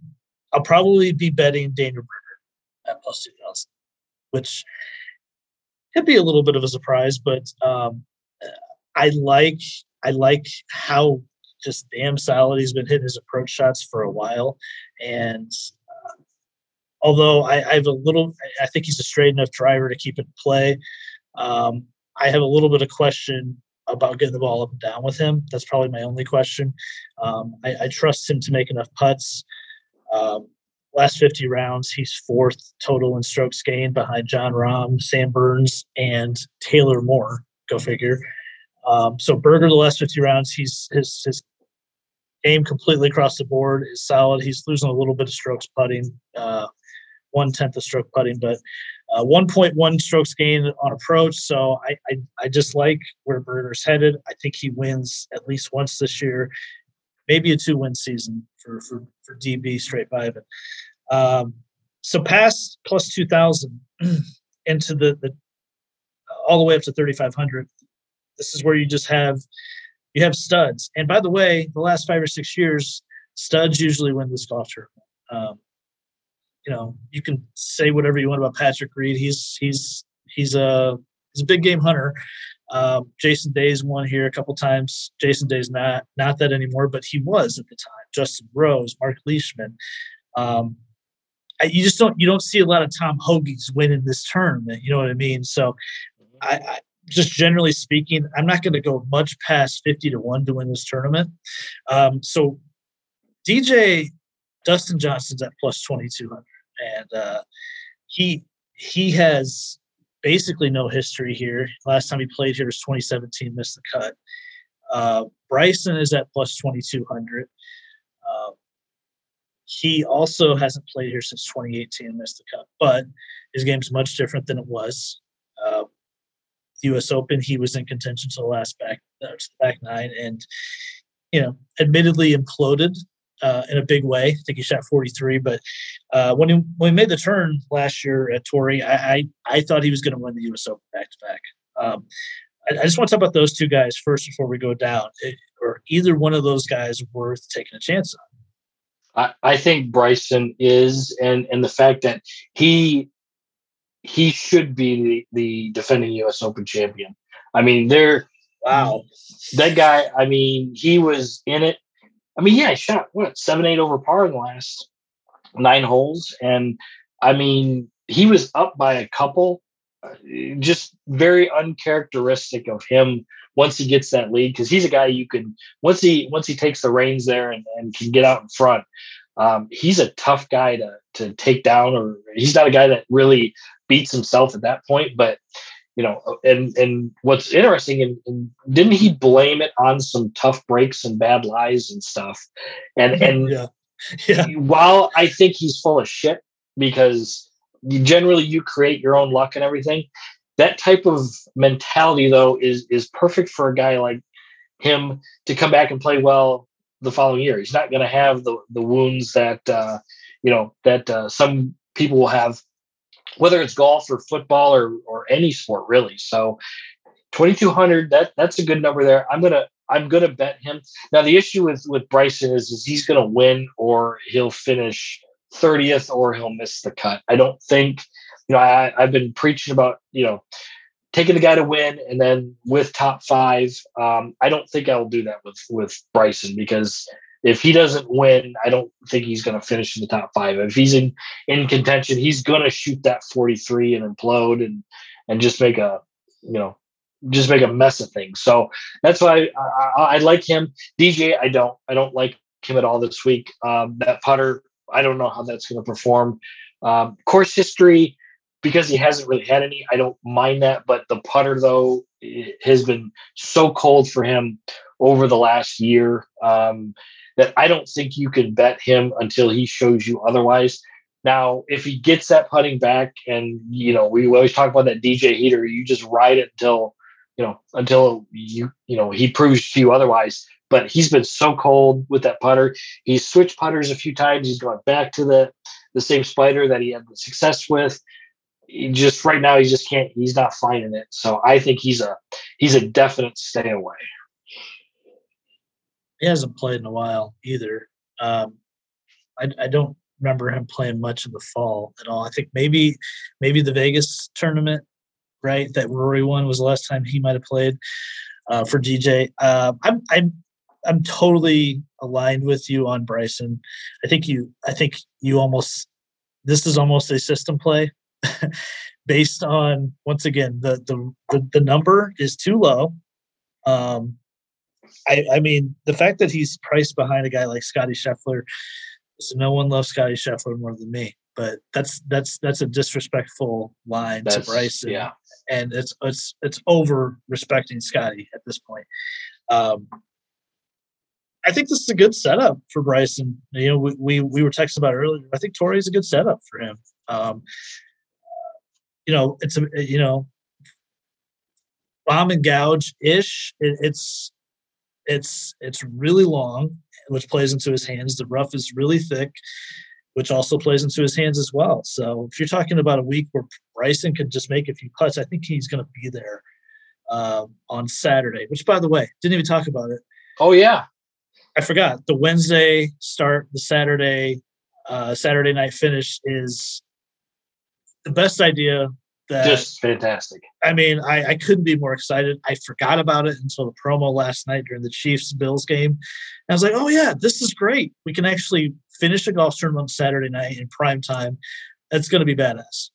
I'll probably be betting Daniel Berger at plus 2,000, which could be a little bit of a surprise, but um, I like I like how just damn solid he's been hitting his approach shots for a while, and uh, although I, I, have a little, I think he's a straight enough driver to keep it play. Um, I have a little bit of question about getting the ball up and down with him. That's probably my only question. Um, I, I, trust him to make enough putts. Um, last 50 rounds, he's fourth total in strokes gained behind Jon Rahm, Sam Burns, and Taylor Moore. Go figure. Um, so Berger, the last 50 rounds, he's his his game completely across the board is solid. He's losing a little bit of strokes putting, uh, one tenth of stroke putting, but uh, 1.1 strokes gained on approach. So I, I, I just like where Berger's headed. I think he wins at least once this year, maybe a two win season for for for DB straight five. Um, so past plus 2,000 into the the all the way up to 3,500. This is where you just have you have studs. And by the way, the last five or six years, studs usually win this golf tournament. Um, you know, you can say whatever you want about Patrick Reed. He's he's he's a he's a big game hunter. Um, Jason Day's won here a couple times. Jason Day's not not that anymore, but he was at the time. Justin Rose, Mark Leishman. Um, you just don't you don't see a lot of Tom Hoges winning this tournament. You know what I mean? So, I, I just generally speaking, I'm not going to go much past 50 to 1 to win this tournament. Um, so DJ Dustin Johnson's at plus 2200 and uh, he he has basically no history here. Last time he played here was 2017, missed the cut. Uh, Bryson is at plus 2200. Uh, he also hasn't played here since 2018, missed the cut, but his game's much different than it was. Uh, U.S. Open, he was in contention to the last back uh, back nine, and you know, admittedly imploded uh, in a big way. I think he shot 43. But uh, when he when he made the turn last year at Torrey, I I, I thought he was going to win the U.S. Open back to back. Um, I, I just want to talk about those two guys first before we go down. It, or either one of those guys worth taking a chance on? I, I think Bryson is, and and the fact that he he should be the, the defending U.S. Open champion. I mean, there. Wow, that guy. I mean, he was in it I mean, yeah, he shot what seven, eight over par in the last nine holes, and I mean, he was up by a couple. Uh, just very uncharacteristic of him once he gets that lead because he's a guy you can once he once he takes the reins there and, and can get out in front. Um, he's a tough guy to to take down, or he's not a guy that really beats himself at that point. But you know, and and what's interesting, and, and, didn't he blame it on some tough breaks and bad lies and stuff? And and yeah. Yeah. while I think he's full of shit because you generally you create your own luck and everything, that type of mentality though is is perfect for a guy like him to come back and play well the following year. He's not going to have the the wounds that uh, you know that uh, some people will have whether it's golf or football or or any sport really. So 2200 that that's a good number there. I'm going to I'm going to bet him. Now the issue with with Bryson is is he's going to win or he'll finish 30th or he'll miss the cut. I don't think you know I I've been preaching about, you know, taking the guy to win and then with top 5 um, I don't think I'll do that with with Bryson because if he doesn't win, I don't think he's going to finish in the top five. If he's in in contention, he's going to shoot that 43 and implode and and just make a you know just make a mess of things. So that's why I, I, I like him. DJ, I don't I don't like him at all this week. Um, that putter, I don't know how that's going to perform. Um, course history, because he hasn't really had any, I don't mind that. But the putter though has been so cold for him over the last year. Um, that I don't think you can bet him until he shows you otherwise. Now, if he gets that putting back, and you know, we always talk about that DJ heater, you just ride it until you know until you you know he proves to you otherwise. But he's been so cold with that putter. He's switched putters a few times. He's gone back to the the same spider that he had the success with. He just right now he just can't. He's not finding it. So I think he's a he's a definite stay away he hasn't played in a while either. Um, I, I don't remember him playing much in the fall at all. I think maybe maybe the Vegas tournament, right? That Rory won was the last time he might have played uh, for DJ. Uh, I'm I'm I'm totally aligned with you on Bryson. I think you I think you almost this is almost a system play based on once again the the the, the number is too low. Um, I, I mean, the fact that he's priced behind a guy like Scotty Scheffler, So no one loves Scotty Scheffler more than me, but that's that's that's a disrespectful line That's to Bryson. yeah. and it's it's it's over respecting Scotty at this point. Um, I think this is a good setup for Bryson. You know, we we, we were texting about it earlier. I think Torrey's a good setup for him. Um, you know, it's a you know, bomb and gouge ish. It, it's it's it's really long, which plays into his hands. The rough is really thick, which also plays into his hands as well. So if you're talking about a week where Bryson could just make a few cuts, I think he's going to be there um, on Saturday. Which, by the way, didn't even talk about it. Oh yeah. I forgot the Wednesday start, the Saturday, uh, Saturday night finish is the best idea. That Just fantastic. I mean, I, I couldn't be more excited. I forgot about it until the promo last night during the Chiefs Bills game. And I was like, oh yeah, this is great. We can actually finish a golf tournament on Saturday night in prime time. That's going to be badass.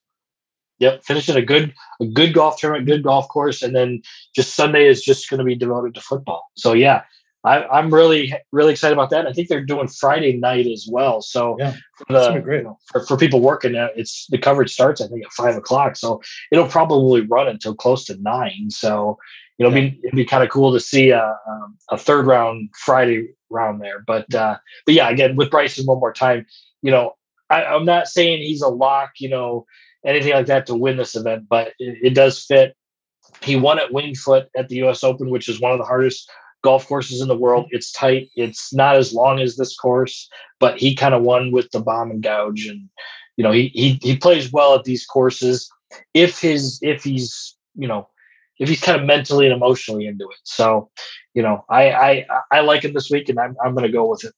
Yep, finishing a good a good golf tournament, good golf course, and then just Sunday is just going to be devoted to football. So yeah, I, I'm really really excited about that. I think they're doing Friday night as well. So Yeah, for the great. you know, for, for people working, uh, it's the coverage starts I think at five o'clock. So it'll probably run until close to nine. So you know, it'd be, it'd be kind of cool to see a, um, a third round Friday round there. But uh, but yeah, again with Bryson one more time, you know, I, I'm not saying he's a lock, you know, anything like that to win this event, but it, it does fit. He won at Winged Foot at the U.S. Open, which is one of the hardest golf courses in the world. It's tight. It's not as long as this course, but he kind of won with the bomb and gouge, and you know he he he plays well at these courses if his if he's you know if he's kind of mentally and emotionally into it. So you know I I I like him this week, and I'm I'm going to go with it.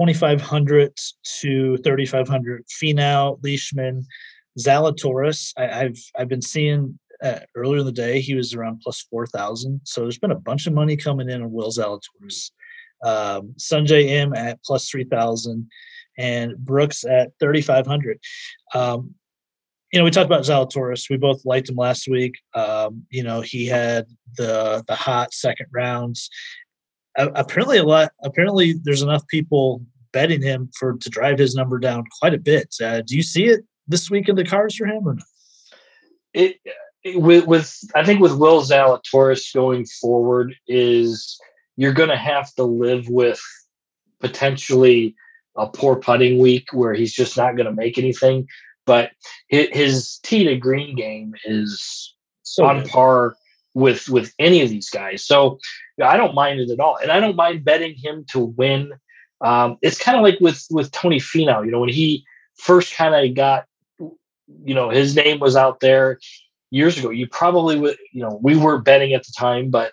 2500 to 3500 Finau, Leishman, Zalatoris. I, I've I've been seeing earlier in the day he was around plus 4000 so there's been a bunch of money coming in on Will Zalatoris. Um, Sungjae Im at plus 3000 and Brooks at 3500. Um, you know, we talked about Zalatoris. We both liked him last week. Um, you know, he had the the hot second rounds. Uh, apparently, a lot. Apparently, there's enough people betting him for to drive his number down quite a bit. Uh, do you see it this week in the cards for him or not? It with with I think with Will Zalatoris going forward is you're going to have to live with potentially a poor putting week where he's just not going to make anything. But his, tee to green game is So on good. par with with any of these guys. So I don't mind it at all, and I don't mind betting him to win. Um, it's kind of like with with Tony Finau. You know, when he first kind of got, you know, his name was out there years ago. You probably would, you know, we were betting at the time, but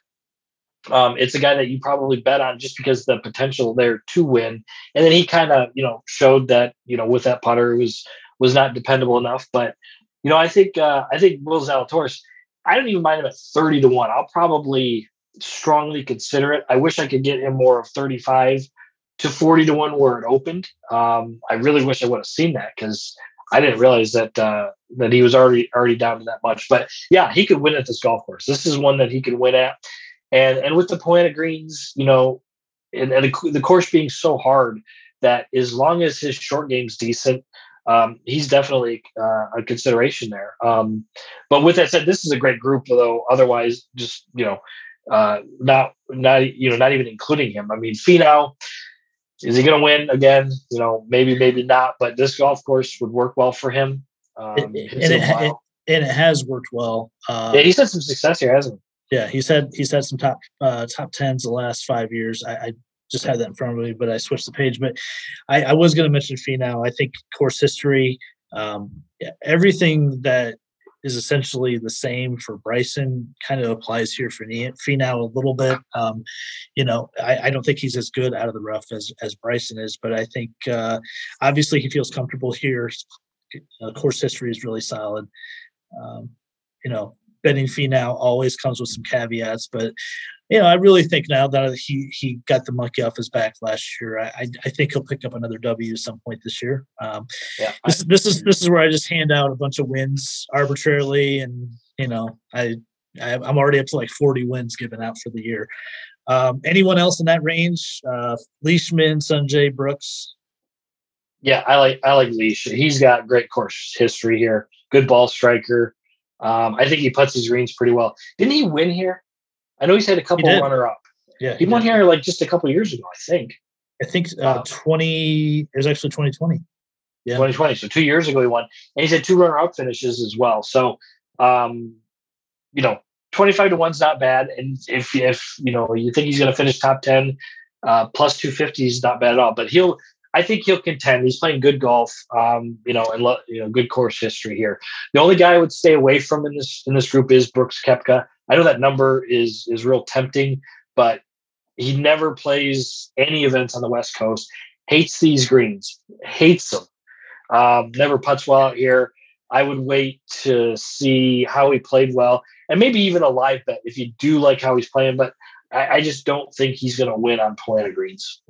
um, it's a guy that you probably bet on just because the potential there to win. And then he kind of, you know, showed that, you know, with that putter was was not dependable enough. But you know, I think uh, I think Will Zalatoris. I don't even mind him at thirty to one. I'll probably strongly consider it. I wish I could get him more of thirty-five to forty to one where it opened. Um, I really wish I would have seen that because I didn't realize that uh, that he was already already down to that much. But yeah, he could win at this golf course. This is one that he could win at, and and with the Poeta Greens, you know, and, and the, the course being so hard that as long as his short game's decent, um, he's definitely uh, a consideration there. Um, but with that said, this is a great group, though. Otherwise, just you know, uh, not not you know, not even including him. I mean, Finau is he going to win again? You know, maybe maybe not. But this golf course would work well for him. Um, and, it it, it, and it has worked well. Uh, yeah, he's had some success here, hasn't he? yeah, he's had he's had some top uh, top tens the last five years. I, I just had that in front of me, but I switched the page. But I, I was going to mention Finau. I think course history, um, yeah, everything that is essentially the same for Bryson kind of applies here for Finau a little bit. Um, you know, I, I don't think he's as good out of the rough as as Bryson is, but I think uh, obviously he feels comfortable here. Uh, course history is really solid. Um, you know, betting Finau always comes with some caveats, but you know, I really think now that he he got the monkey off his back last year, I I, I think he'll pick up another W at some point this year. Um, Yeah. this this is this is where I just hand out a bunch of wins arbitrarily, and you know, I I, am already up to like 40 wins given out for the year. Um, anyone else in that range? Uh, Leishman, Sungjae, Brooks. Yeah, I like I like Leash. He's got great course history here. Good ball striker. Um, I think he puts his greens pretty well. Didn't he win here? I know he's had a couple runner up. Yeah, he, he won here like just a couple years ago, I think. I think uh, 20 it was actually 2020. Yeah. 2020. So two years ago he won. And he's had two runner up finishes as well. So um, you know, 25 to one's not bad. And if if you know you think he's gonna finish top 10, uh, plus 250 is not bad at all. But he'll I think he'll contend. He's playing good golf, um, you know, and you know, good course history here. The only guy I would stay away from in this in this group is Brooks Koepka. I know that number is is real tempting, but he never plays any events on the West Coast. Hates these greens. Hates them. Um, never puts well out here. I would wait to see how he played well, and maybe even a live bet if you do like how he's playing. But I, I just don't think he's going to win on Poa annua greens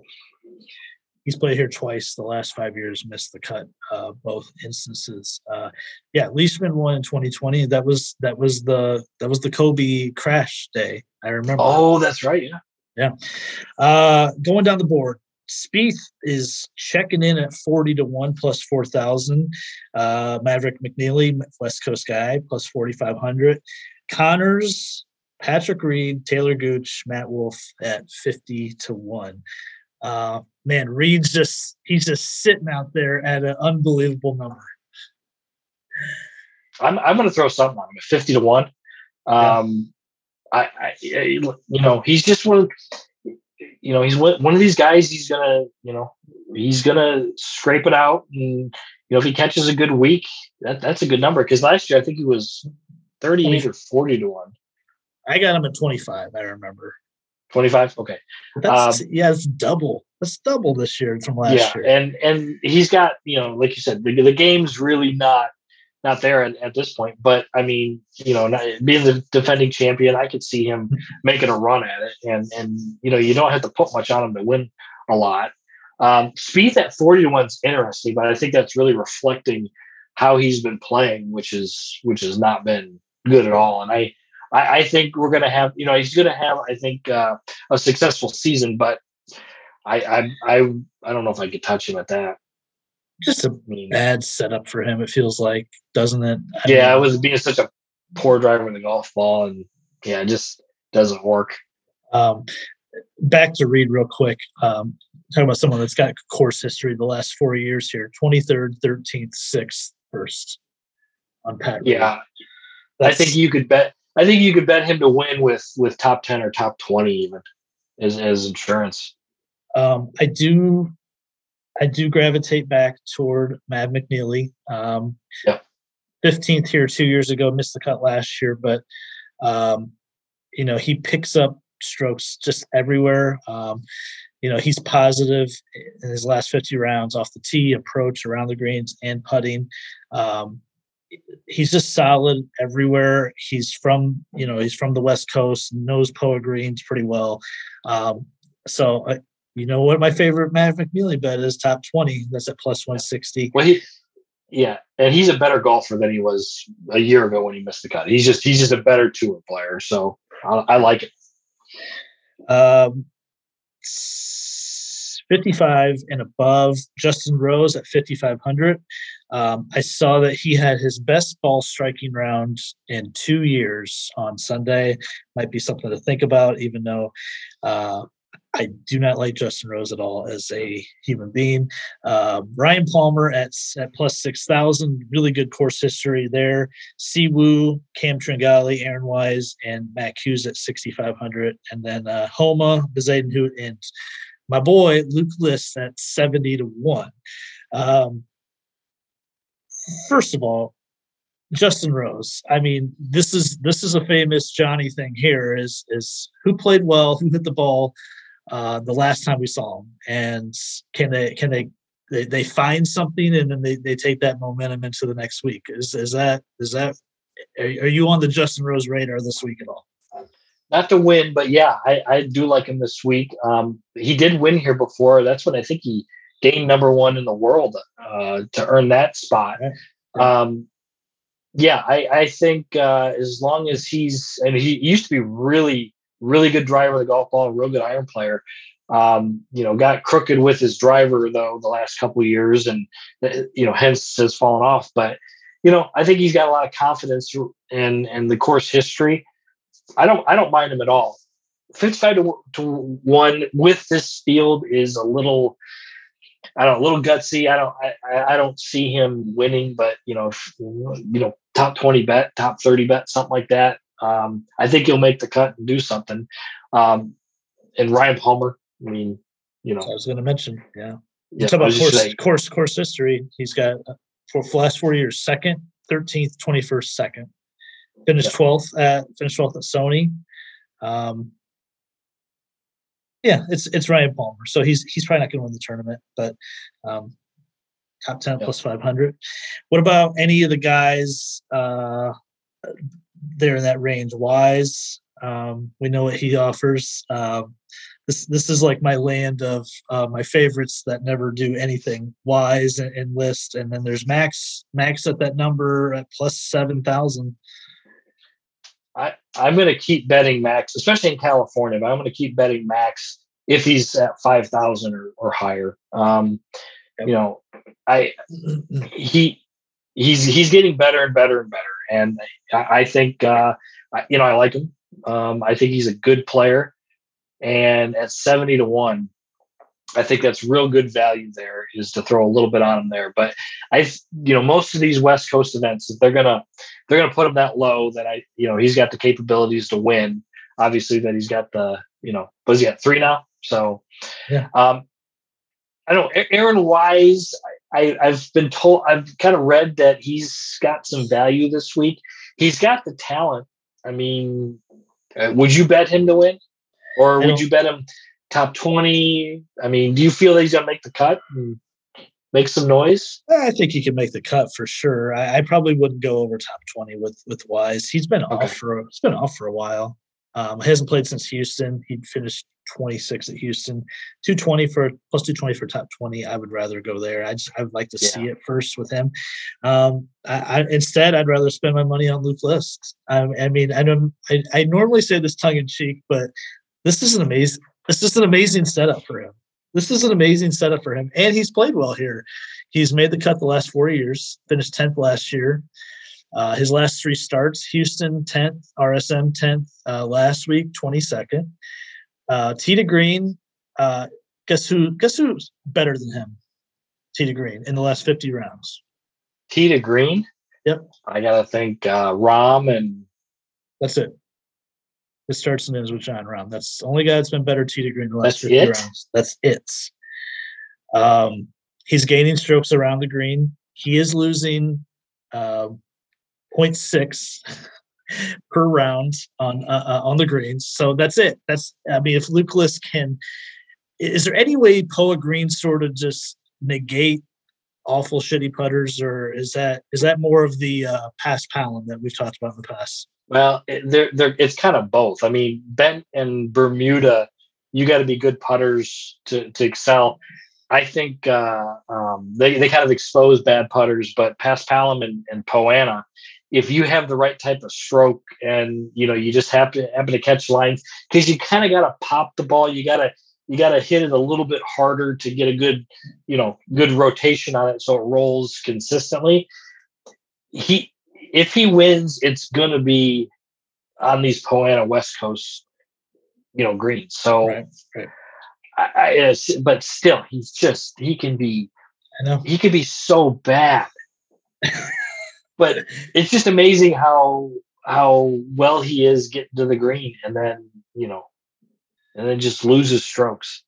he's played here twice the last five years, missed the cut uh, both instances. Uh, yeah, Leishman won in 2020. That was that was the that was the Kobe crash day. I remember. Oh, that's right. Yeah. Yeah. Uh, going down the board, Spieth is checking in at 40 to 1 plus 4,000. Uh, Maverick McNealy, West Coast guy, plus 4,500. Conners, Patrick Reed, Taylor Gooch, Matt Wolff at 50 to 1 uh, man, Reed's just he's just sitting out there at an unbelievable number. I'm I'm going to throw something on him at fifty to one. Um, yeah. I, I, you know he's just one. You know he's one of these guys. He's gonna you know he's gonna scrape it out, and you know if he catches a good week, that that's a good number. Because last year I think he was thirty eight or forty to one. I got him at twenty five. I remember. 25 okay. That's um, yeah it's double. That's double this year from last yeah, year. and and he's got you know like you said the, the game's really not not there at, at this point but i mean you know not, being the defending champion i could see him making a run at it and and you know you don't have to put much on him to win a lot. Um Spieth at 40 to 1 is interesting but i think that's really reflecting how he's been playing which is which has not been good at all and i I, I think we're going to have, you know, he's going to have, I think, uh, a successful season, but I, I, I, I don't know if I could touch him at that. Just a bad setup for him. It feels like, doesn't it? I yeah, it was being such a poor driver in the golf ball, and yeah, it just doesn't work. Um, back to Reed real quick. Um, talking about someone that's got course history the last four years here 23rd, 13th, 6th, first on Pat. Yeah. I think you could bet I think you could bet him to win with with top ten or top twenty even as as insurance. Um, I do, I do gravitate back toward Mav McNealy. Um, yeah. 15th here two years ago, missed the cut last year, but um, you know he picks up strokes just everywhere. Um, you know he's positive in his last 50 rounds off the tee, approach around the greens, and putting. Um, he's just solid everywhere. He's from you know he's from the West Coast, knows Poa Greens pretty well. Um, so uh, you know what my favorite Mav McNealy bet is top twenty. That's at plus one sixty. Well, he, yeah, and he's a better golfer than he was a year ago when he missed the cut. He's just he's just a better tour player. So I, I like it. Um, 55 and above. Justin Rose at 5,500. Um, I saw that he had his best ball striking round in two years on Sunday. Might be something to think about, even though uh, I do not like Justin Rose at all as a human being. Uh, Ryan Palmer at, at plus 6,000, really good course history there. Siwoo, Cam Tringale, Aaron Wise, and Matt Hughes at 6,500. And then uh, Homa, Bezuidenhout, and my boy Luke List at 70 to 1. Um, first of all, Justin Rose. I mean, this is this is a famous Johnny thing here is is who played well, who hit the ball uh, the last time we saw him, and can they can they they, they find something and then they, they take that momentum into the next week. Is is that is that are, are you on the Justin Rose radar this week at all? not to win, but yeah, I, I do like him this week. Um, he did win here before. That's when I think he gained number one in the world uh, to earn that spot. Um, yeah, I, I think uh, as long as he's and he used to be really really good driver of the golf ball, real good iron player. Um, you know, got crooked with his driver though the last couple years, and uh, you know, hence has fallen off. But you know, I think he's got a lot of confidence in and the course history. I don't I don't mind him at all. 55 to, to one with this field is a little I don't know, a little gutsy. I don't I, I don't see him winning, but you know, if, you know, top 20 bet, top 30 bet, something like that. Um, I think he'll make the cut and do something. Um, and Ryan Palmer, I mean, you know, I was going to mention, yeah. You yeah, talk about course, saying, course, course history. He's got uh, for last four years, second, 13th, 21st, second. Finished 12th at finished 12th at Sony. Um, yeah, it's it's Ryan Palmer. So he's he's probably not going to win the tournament, but um, top 10 plus 500. What about any of the guys uh, there in that range? Wise, um, we know what he offers. Um, this this is like my land of uh, my favorites that never do anything. Wise and, and list, and then there's Max. Max at that number at plus seven thousand. I, I'm going to keep betting Max, especially in California, but I'm going to keep betting Max if he's at 5,000 or, or higher. Um, you know, I, he, he's, he's getting better and better and better. And I, I think, uh, I, you know, I like him. Um, I think he's a good player. And at 70 to one, I think that's real good value there is to throw a little bit on him there. But I, you know, most of these West Coast events, they're gonna they're gonna put him that low that I, you know, he's got the capabilities to win. Obviously, that he's got the, you know, was he at three now? So, yeah. Um, I don't know. Aaron Wise, I, I've been told, I've kind of read that he's got some value this week. He's got the talent. I mean, uh, would you bet him to win, or would you bet him? Top 20? I mean, do you feel that he's going to make the cut and make some noise? I think he can make the cut for sure. I, I probably wouldn't go over top 20 with with Wise. He's been okay. off for he's been off for a while. Um, hasn't played since Houston. He finished 26 at Houston, 220 for plus 220 for top 20. I would rather go there. I just I would like to yeah. see it first with him. Um, I, I, instead, I'd rather spend my money on Luke List. I, I mean, I don't. I, I normally say this tongue in cheek, but this is an amazing. It's just an amazing setup for him. This is an amazing setup for him, and he's played well here. He's made the cut the last four years. Finished tenth last year. Uh, his last three starts: Houston tenth, RSM tenth uh, last week, twenty second. Uh, Tee to Green. Uh, guess who? Guess who's better than him? Tee to Green in the last fifty rounds. Tee to Green. Yep. I gotta think uh, Rahm and. That's it. It starts and ends with Jon Rahm. That's the only guy that's been better tee to green the last that's 50 it? rounds. That's it. Um, he's gaining strokes around the green. He is losing uh, 0.6 per round on uh, uh, on the greens. So that's it. That's I mean, if List can, is there any way Poa Green sort of just negate awful shitty putters, or is that is that more of the uh, Paspalum that we've talked about in the past? Well, they're, they're, it's kind of both. I mean, Bent and Bermuda, you got to be good putters to, to excel. I think uh, um, they, they kind of expose bad putters, but Paspalum and, and Poa annua, if you have the right type of stroke and you know you just happen happen to catch lines because you kind of got to pop the ball, you got to you got to hit it a little bit harder to get a good you know good rotation on it so it rolls consistently. He if he wins, it's going to be on these Poa annua West Coast, you know, greens. So, right, right. I, I, but still, he's just he can be, I know he can be so bad. but it's just amazing how how well he is getting to the green, and then you know, and then just loses strokes.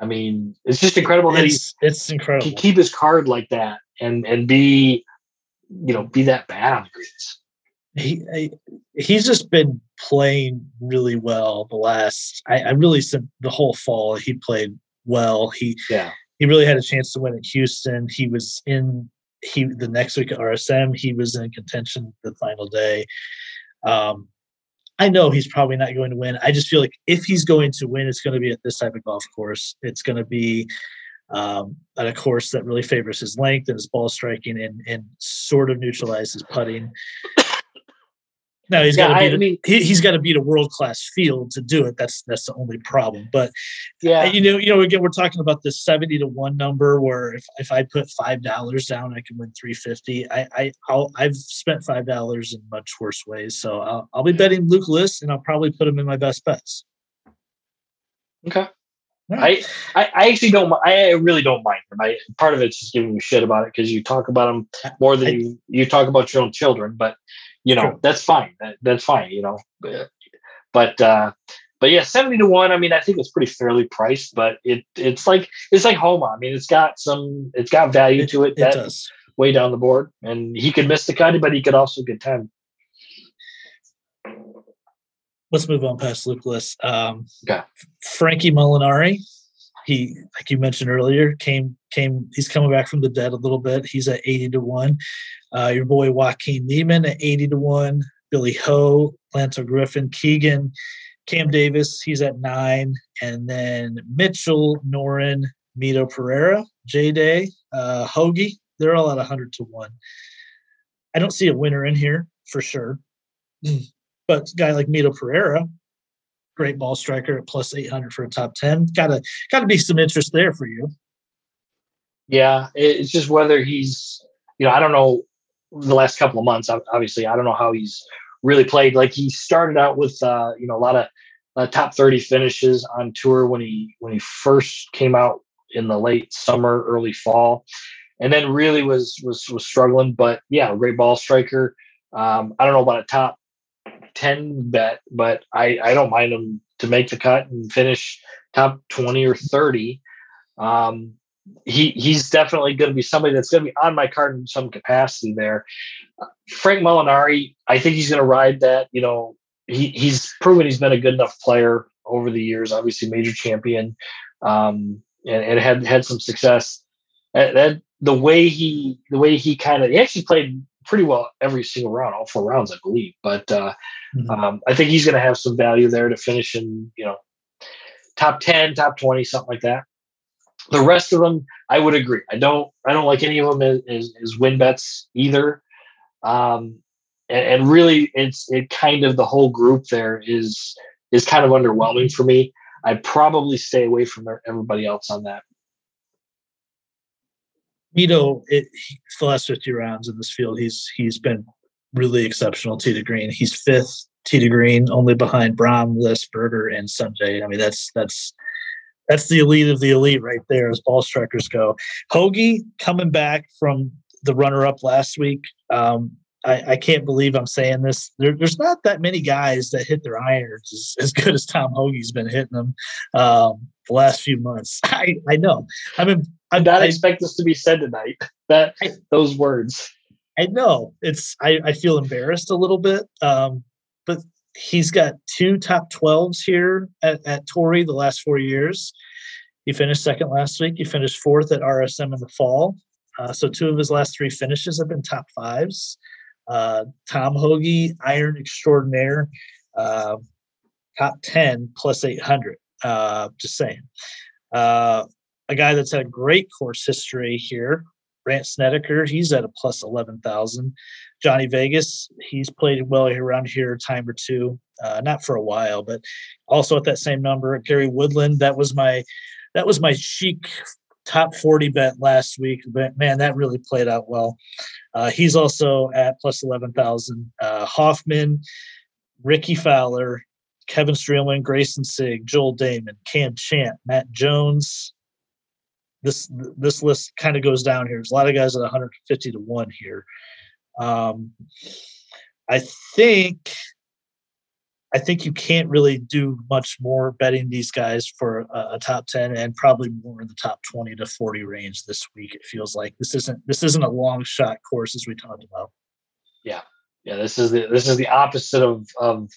I mean, it's just incredible that he's it's incredible. He keep his card like that and and be you know, be that bad on the greens. He he's just been playing really well the last. I, I really said the whole fall he played well. He yeah he really had a chance to win at Houston. He was in he the next week at RSM. He was in contention the final day. Um, I know he's probably not going to win. I just feel like if he's going to win, it's going to be at this type of golf course. It's going to be um, at a course that really favors his length and his ball striking and, and sort of neutralizes putting. Now he's got to beat. I mean, he, has got to beat a world class field to do it. That's that's the only problem. But yeah, you know, you know, again, we're talking about this seventy to one number where if, if I put five dollars down, I can win three fifty. I I I'll, I've spent five dollars in much worse ways, so I'll, I'll be betting Luke List, and I'll probably put him in my best bets. Okay. I, I, I actually don't. I really don't mind him. I part of it's just giving you shit about it because you talk about him more than I, you, you talk about your own children. But you know that's fine. That, that's fine. You know, but uh, but yeah, seventy to one. I mean, I think it's pretty fairly priced, but it it's like it's like Homa. I mean, it's got some it's got value to it. It does way down the board, and he could miss the cut, but he could also get ten let's move on past Lucas. Um, okay. Frankie Molinari, he like you mentioned earlier, came came. He's coming back from the dead a little bit. He's at eighty to one. Uh, your boy Joaquin Niemann at eighty to one. Billy Ho, Lanto Griffin, Keegan, Cam Davis. He's at nine, and then Mitchell, Noren, Mito Pereira, J Day, uh, Hoagie. They're all at hundred to one. I don't see a winner in here for sure. But a guy like Mito Pereira, great ball striker at plus 800 for a top 10. Gotta, gotta be some interest there for you. Yeah. It's just whether he's, you know, I don't know the last couple of months, obviously, I don't know how he's really played. Like he started out with, uh, you know, a lot of uh, top 30 finishes on tour when he, when he first came out in the late summer, early fall, and then really was, was, was struggling, but yeah, great ball striker. Um, I don't know about a top 10 bet, but I, I don't mind him to make the cut and finish top 20 or 30. Um, he he's definitely going to be somebody that's going to be on my card in some capacity there. Uh, Frank Molinari, I think he's going to ride that. You know, he he's proven he's been a good enough player over the years. Obviously, major champion, um, and, and had had some success. And that the way he the way he kind of he actually played pretty well every single round, all four rounds, I believe. But uh, mm-hmm. um, I think he's going to have some value there to finish in, you know, top 10, top 20, something like that. The rest of them, I would agree. I don't, I don't like any of them as, as, as win bets either. Um, and, and really it's, it kind of, the whole group there is, is kind of underwhelming for me. I'd probably stay away from everybody else on that. Mito, it, the last 50 rounds in this field, he's he's been really exceptional to green. He's fifth to green, only behind Rahm, List, Berger, and Sungjae. I mean, that's that's that's the elite of the elite right there as ball strikers go. Hoagie coming back from the runner up last week. Um, I, I, can't believe I'm saying this. There, there's not that many guys that hit their irons as, as good as Tom Hoge's been hitting them um, the last few months. I, I know. I mean, I did not expect this to be said tonight. That I, those words. I know it's. I, I feel embarrassed a little bit, um, but he's got two top 12s here at, at Torrey the last four years. He finished second last week. He finished fourth at RSM in the fall. Uh, so two of his last three finishes have been top fives. Uh, Tom Hoge, Iron Extraordinaire, uh, top 10 plus 800. Uh, just saying. A guy that's had a great course history here, Brandt Snedeker, he's at a plus 11,000. Johnny Vegas, he's played well around here a time or two, uh, not for a while, but also at that same number. Gary Woodland, that was my that was my chic top 40 bet last week. But man, that really played out well. Uh, he's also at plus 11,000. Uh, Hoffman, Rickie Fowler, Kevin Streelman, Greyson Sigg, Joel Dahmen, Cam Champ, Matt Jones, this this list kind of goes down here. There's a lot of guys at 150 to one here. Um, I think I think you can't really do much more betting these guys for a, a, top 10 and probably more in the top 20 to 40 range this week. It feels like this isn't this isn't a long shot course as we talked about. Yeah. Yeah. This is the this is the opposite of of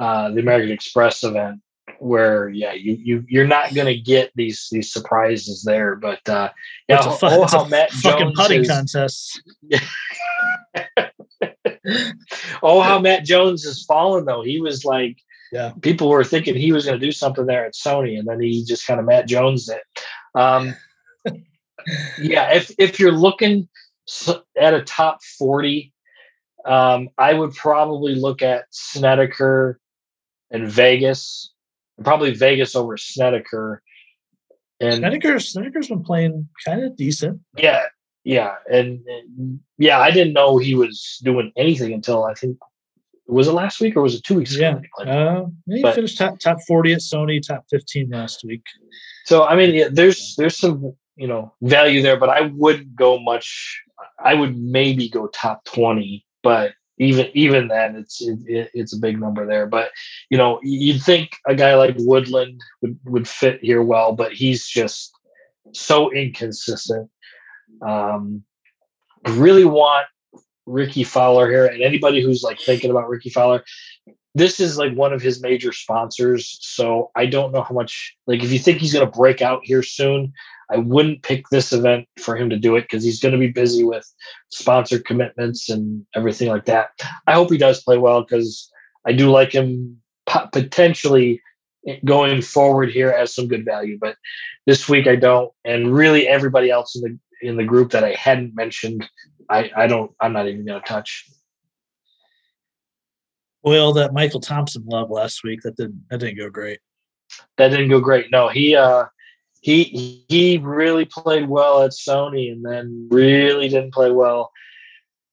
uh, the American Express event where yeah you you you're not going to get these these surprises there but uh yeah it's a, fu- oh, how Matt fucking Jones putting is, contest. Oh how Matt Jones has fallen though. He was like yeah. people were thinking he was going to do something there at Sony and then he just kind of Matt Jones it. Um yeah, if if you're looking at a top forty, um, I would probably look at Snedeker and Vegas, probably Vegas over Snedeker. And Snedeker, Snedeker's been playing kind of decent. Yeah, yeah, and, and, yeah, I didn't know he was doing anything until I think was it last week or was it two weeks yeah. ago? Uh, he but, finished top top forty at Sony, top fifteen last week. So I mean, yeah, there's there's some you know value there, but I wouldn't go much. I would maybe go top twenty, but even even then, it's it, it's a big number there. But you know, you'd think a guy like Woodland would would fit here well, but he's just so inconsistent. Um, really want Rickie Fowler here, and anybody who's like thinking about Rickie Fowler, this is like one of his major sponsors. So I don't know how much, like, if you think he's going to break out here soon, I wouldn't pick this event for him to do it because he's going to be busy with sponsor commitments and everything like that. I hope he does play well because I do like him potentially eh, going forward here as some good value. But this week I don't, and really everybody else in the in the group that I hadn't mentioned, I I don't. I'm not even going to touch. Well, that Michael Thompson love last week that didn't that didn't go great. That didn't go great. No, he uh he he really played well at Sony and then really didn't play well.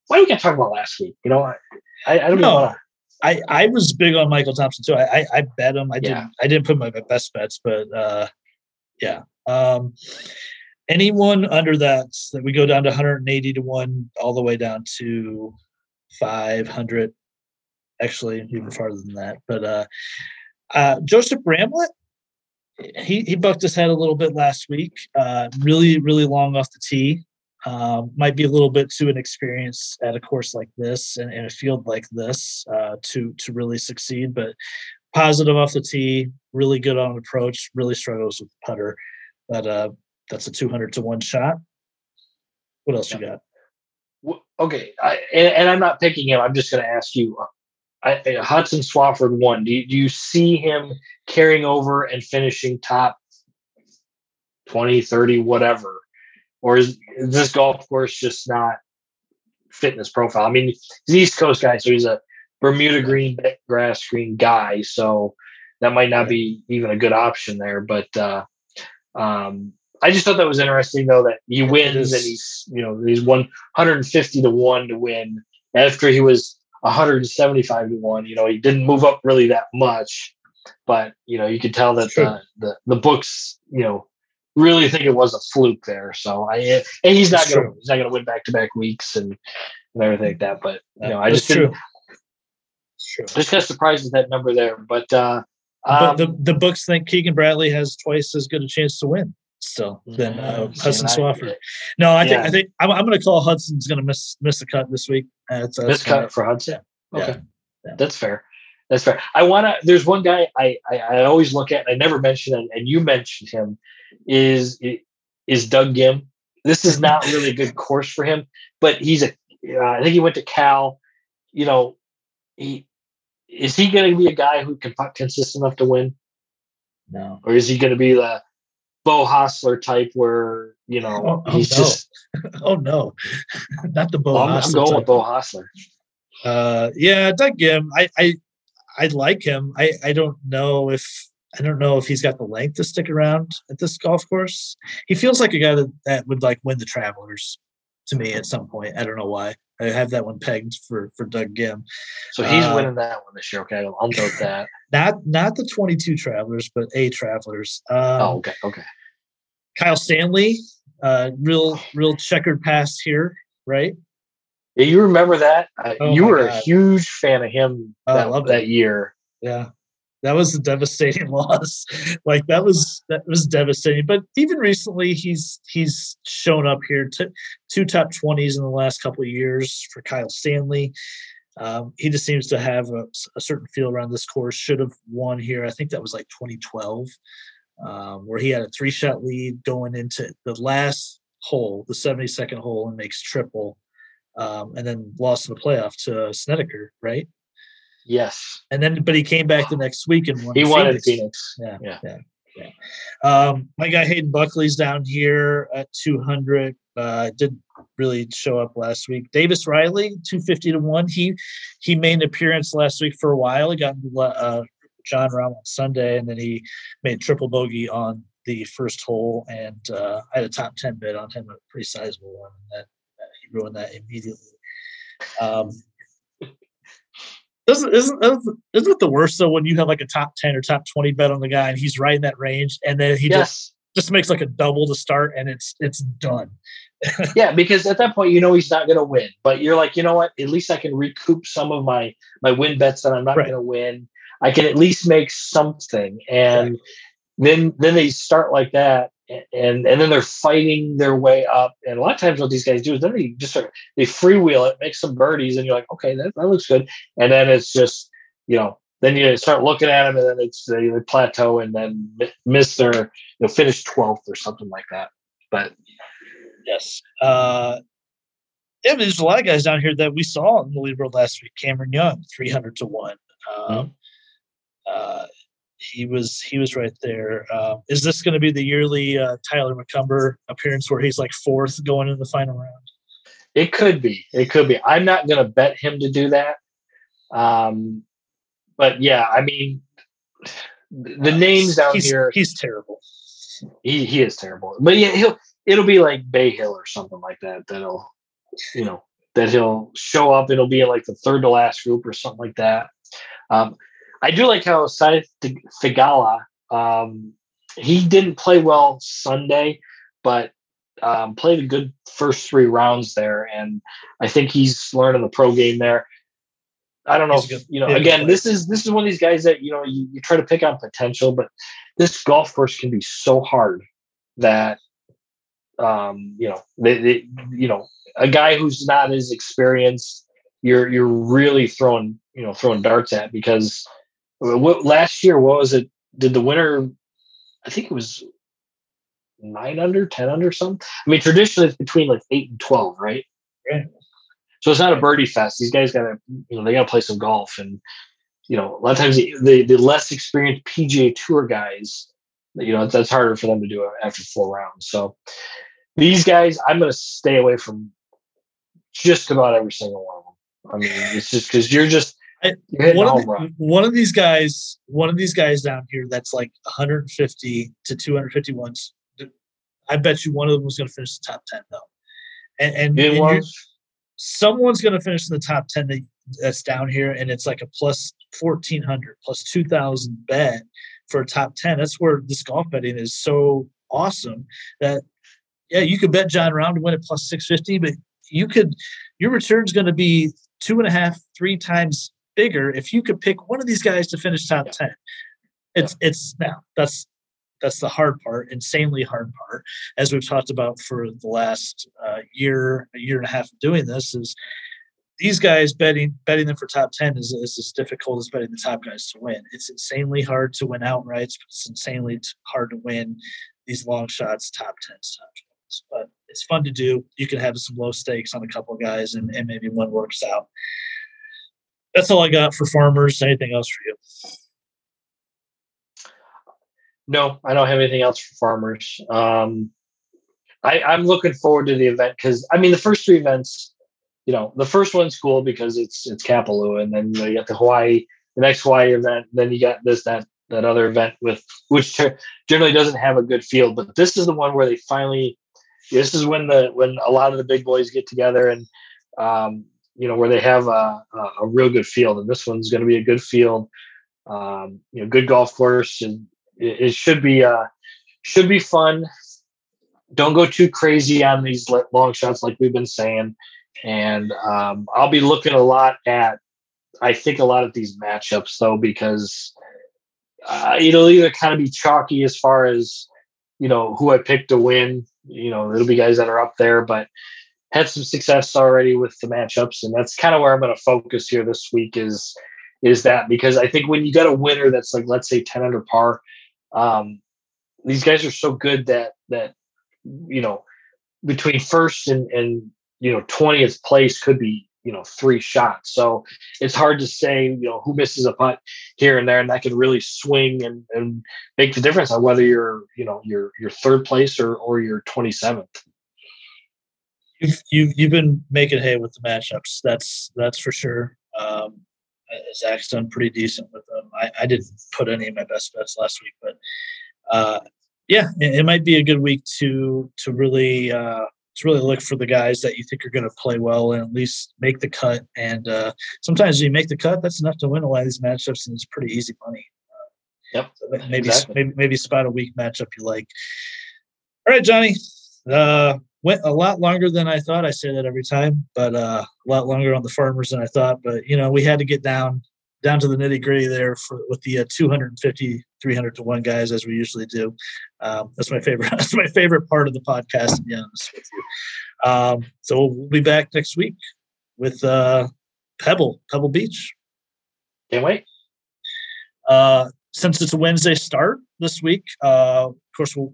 Why do we to talk about last week? You know, I I, I don't know. I I was big on Michael Thompson too. I I, I bet him. I yeah. didn't I didn't put my best bets, but uh yeah. Um anyone under that that we go down to 180 to 1 all the way down to 500 actually even farther than that. But uh, uh, Joseph Bramlett, he he bucked his head a little bit last week. Uh, really, really long off the tee. Um, might be a little bit too inexperienced at a course like this and in a field like this uh, to to really succeed. But positive off the tee, really good on approach. Really struggles with putter, but uh, that's a two hundred to one shot. What else you got? okay, I, and, and, I'm not picking him. I'm just going to ask you: I, Hudson Swafford won. Do you, do you see him carrying over and finishing top 20, 30, whatever? Or is, is this golf course just not fitness profile? I mean, he's East Coast guy, so he's a Bermuda green, grass green guy. So that might not be even a good option there. But uh, um, I just thought that was interesting, though, that he wins and he's, you know, he's 150 to 1 to win after he was 175 to 1. You know, he didn't move up really that much, but, you know, you could tell that the, the, the books, you know, really think it was a fluke there. So I, and he's not going to, he's not going to win back to back weeks and, and everything like that. But, you know, I just didn't, just got surprised at that number there. But, uh, um, but the, the books think Keegan Bradley has twice as good a chance to win still than uh, Hudson Swafford. No, I think I think I'm, I'm going to call Hudson's going to miss miss the cut this week. Uh, it's, miss cut for Hudson. Yeah. Okay, yeah. that's fair. That's fair. I want to. There's one guy I, I, I always look at. I never mention it, and you mentioned him. Is is Doug Ghim? This is not really a good course for him, but he's a. Uh, I think he went to Cal. You know, he is he going to be a guy who can putt consistent enough to win? No. Or is he going to be the Beau Hossler type where you know oh, oh he's no. just oh no, not the Beau. Well, I'm, I'm, going type. with Beau Hossler. Uh, yeah, Doug Ghim. I I I like him. I I don't know if I don't know if he's got the length to stick around at this golf course. He feels like a guy that, that would like win the Travelers to me at some point. I don't know why. I have that one pegged for for Doug Ghim. So he's uh, winning that one this year. Okay, I'll note that. Not not the 22 Travelers, but a Travelers. Um, oh, okay, okay. Kyle Stanley, uh, real real checkered past here, right? Yeah, you remember that? Uh, oh you were God. a huge fan of him oh, that, that year. Yeah, that was a devastating loss. like that was that was devastating. But even recently, he's he's shown up here to two top twenties in the last couple of years for Kyle Stanley. Um, he just seems to have a, a, certain feel around this course. Should have won here. I think that was like 2012, um, where he had a three shot lead going into the last hole, the 72nd hole, and makes triple, um, and then lost in the playoff to Snedeker, right? Yes. And then, but he came back the next week and won. He won Phoenix. Phoenix. Yeah, yeah, yeah. yeah. Um, my guy Hayden Buckley's down here at 200. Uh, did really show up last week. Davis Riley, 250 to one. He he made an appearance last week for a while. He got uh, Jon Rahm on Sunday, and then he made triple bogey on the first hole. And uh, I had a top 10 bid on him, a pretty sizable one. And that, that he ruined that immediately. Um, isn't, isn't, isn't it the worst though when you have like a top 10 or top 20 bet on the guy and he's right in that range and then he yes. just just makes like a double to start and it's it's done yeah because at that point you know he's not going to win but you're like you know what at least i can recoup some of my my win bets that i'm not right. going to win i can at least make something and right. then then they start like that and and then they're fighting their way up. And a lot of times, what these guys do is then they just start they freewheel it, make some birdies, and you're like, okay, that, that looks good. And then it's just you know, then you start looking at them, and then it's they, they plateau and then miss their you know finish twelfth or something like that. But yes, uh, yeah, there's a lot of guys down here that we saw in the leaderboard last week. Cameron Young, three hundred to one. Um, mm-hmm. uh, he was he was right there. Uh, is this going to be the yearly uh, Tyler McCumber appearance where he's like fourth going in the final round? It could be. It could be. I'm not going to bet him to do that. Um, but yeah, I mean, the uh, names down he's, here. He's terrible. He he is terrible. But yeah, he'll it'll be like Bay Hill or something like that. That'll you know that he'll show up. It'll be like the third to last group or something like that. Um, I do like how Sahith Theegala, um, he didn't play well Sunday, but um, played a good first three rounds there, and I think he's learning the pro game there. I don't know, if, good, you know. Again, this is this is one of these guys that you know you, you try to pick on potential, but this golf course can be so hard that um, you know they, they, you know a guy who's not as experienced, you're you're really throwing you know throwing darts at because what last year? What was it? Did the winner? I think it was nine under, ten under, something. I mean, traditionally it's between like eight and twelve, right? Yeah. So it's not a birdie fest. These guys got to, you know, they got to play some golf, and you know, a lot of times the, the, the less experienced PGA Tour guys, you know, that's harder for them to do after four rounds. So these guys, I'm going to stay away from just about every single one of them. I mean, it's just because you're just one of, the, one of these guys, one of these guys down here that's like 150 to 251. I bet you one of them was going to finish the top 10 though. And, and, and someone's going to finish in the top 10 that, that's down here, and it's like a plus 1400 plus 2000 bet for a top 10. That's where this golf betting is so awesome that, yeah, you could bet Jon Rahm to win at plus 650, but you could, your return's going to be two and a half, three times bigger if you could pick one of these guys to finish top yeah. 10 it's yeah. it's now that's that's the hard part insanely hard part. As we've talked about for the last uh, year a year and a half of doing this is these guys betting betting them for top 10 is, is as difficult as betting the top guys to win. It's insanely hard to win outrights but it's insanely hard to win these long shots top 10s top 20s but it's fun to do. You can have some low stakes on a couple guys and, and maybe one works out that's all I got for farmers. Anything else for you? No, I don't have anything else for farmers. Um, I, I'm looking forward to the event because I mean the first three events, you know, the first one's cool because it's it's Kapalua, and then you got the Hawaii, the next Hawaii event, then you got this that that other event with which generally doesn't have a good field, but this is the one where they finally. This is when the when a lot of the big boys get together and um, you know, where they have a, a real good field, and this one's going to be a good field. Um, you know, good golf course, and it, it should be uh, should be fun. Don't go too crazy on these long shots, like we've been saying. And um, I'll be looking a lot at, I think, a lot of these matchups though, because uh, it'll either kind of be chalky as far as you know who I picked to win. You know, it'll be guys that are up there, but had some success already with the matchups, and that's kind of where I'm going to focus here this week. Is is that because I think when you got a winner that's like let's say 10 under par, um, these guys are so good that that you know between first and and you know 20th place could be you know three shots. So it's hard to say you know who misses a putt here and there, and that can really swing and, and make the difference on whether you're you know you're third place or or twenty seventh. You've, you've you've been making hay with the matchups. That's that's for sure. Um, Zach's done pretty decent with them. I, I didn't put any of my best bets last week, but uh, yeah, it, it, might be a good week to to really uh, to really look for the guys that you think are going to play well and at least make the cut. And uh, sometimes you make the cut, that's enough to win a lot of these matchups, and it's pretty easy money. Yep. So maybe exactly. maybe maybe spot a weak matchup you like. All right, Johnny. Uh, went a lot longer than I thought. I say that every time, but uh, a lot longer on the farmers than I thought. But you know, we had to get down down to the nitty gritty there for with the uh, 250 300 to one guys as we usually do um, that's my favorite that's my favorite part of the podcast to be honest with you um, so we'll be back next week with uh, pebble pebble beach can't wait uh, since it's a wednesday start this week uh, of course we'll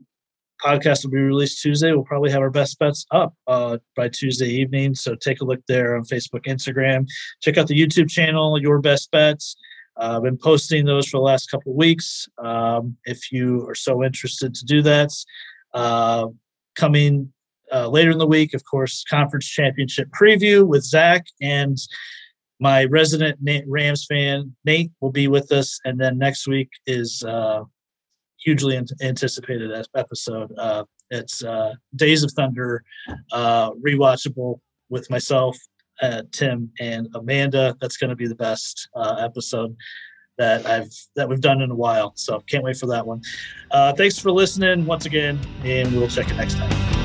podcast will be released Tuesday. We'll probably have our best bets up uh, by Tuesday evening. So take a look there on Facebook, Instagram. Check out the YouTube channel, Your Best Bets. Uh, I've been posting those for the last couple of weeks. Um, if you are so interested to do that, uh, coming uh, later in the week, of course, conference championship preview with Zach and my resident Rams fan Nate will be with us, and then next week is hugely anticipated episode. Uh, it's uh, Days of Thunder, uh, rewatchable with myself, uh, Tim, and Amanda. That's going to be the best uh, episode that I've that we've done in a while. So can't wait for that one. Uh, thanks for listening once again, and we'll check it next time.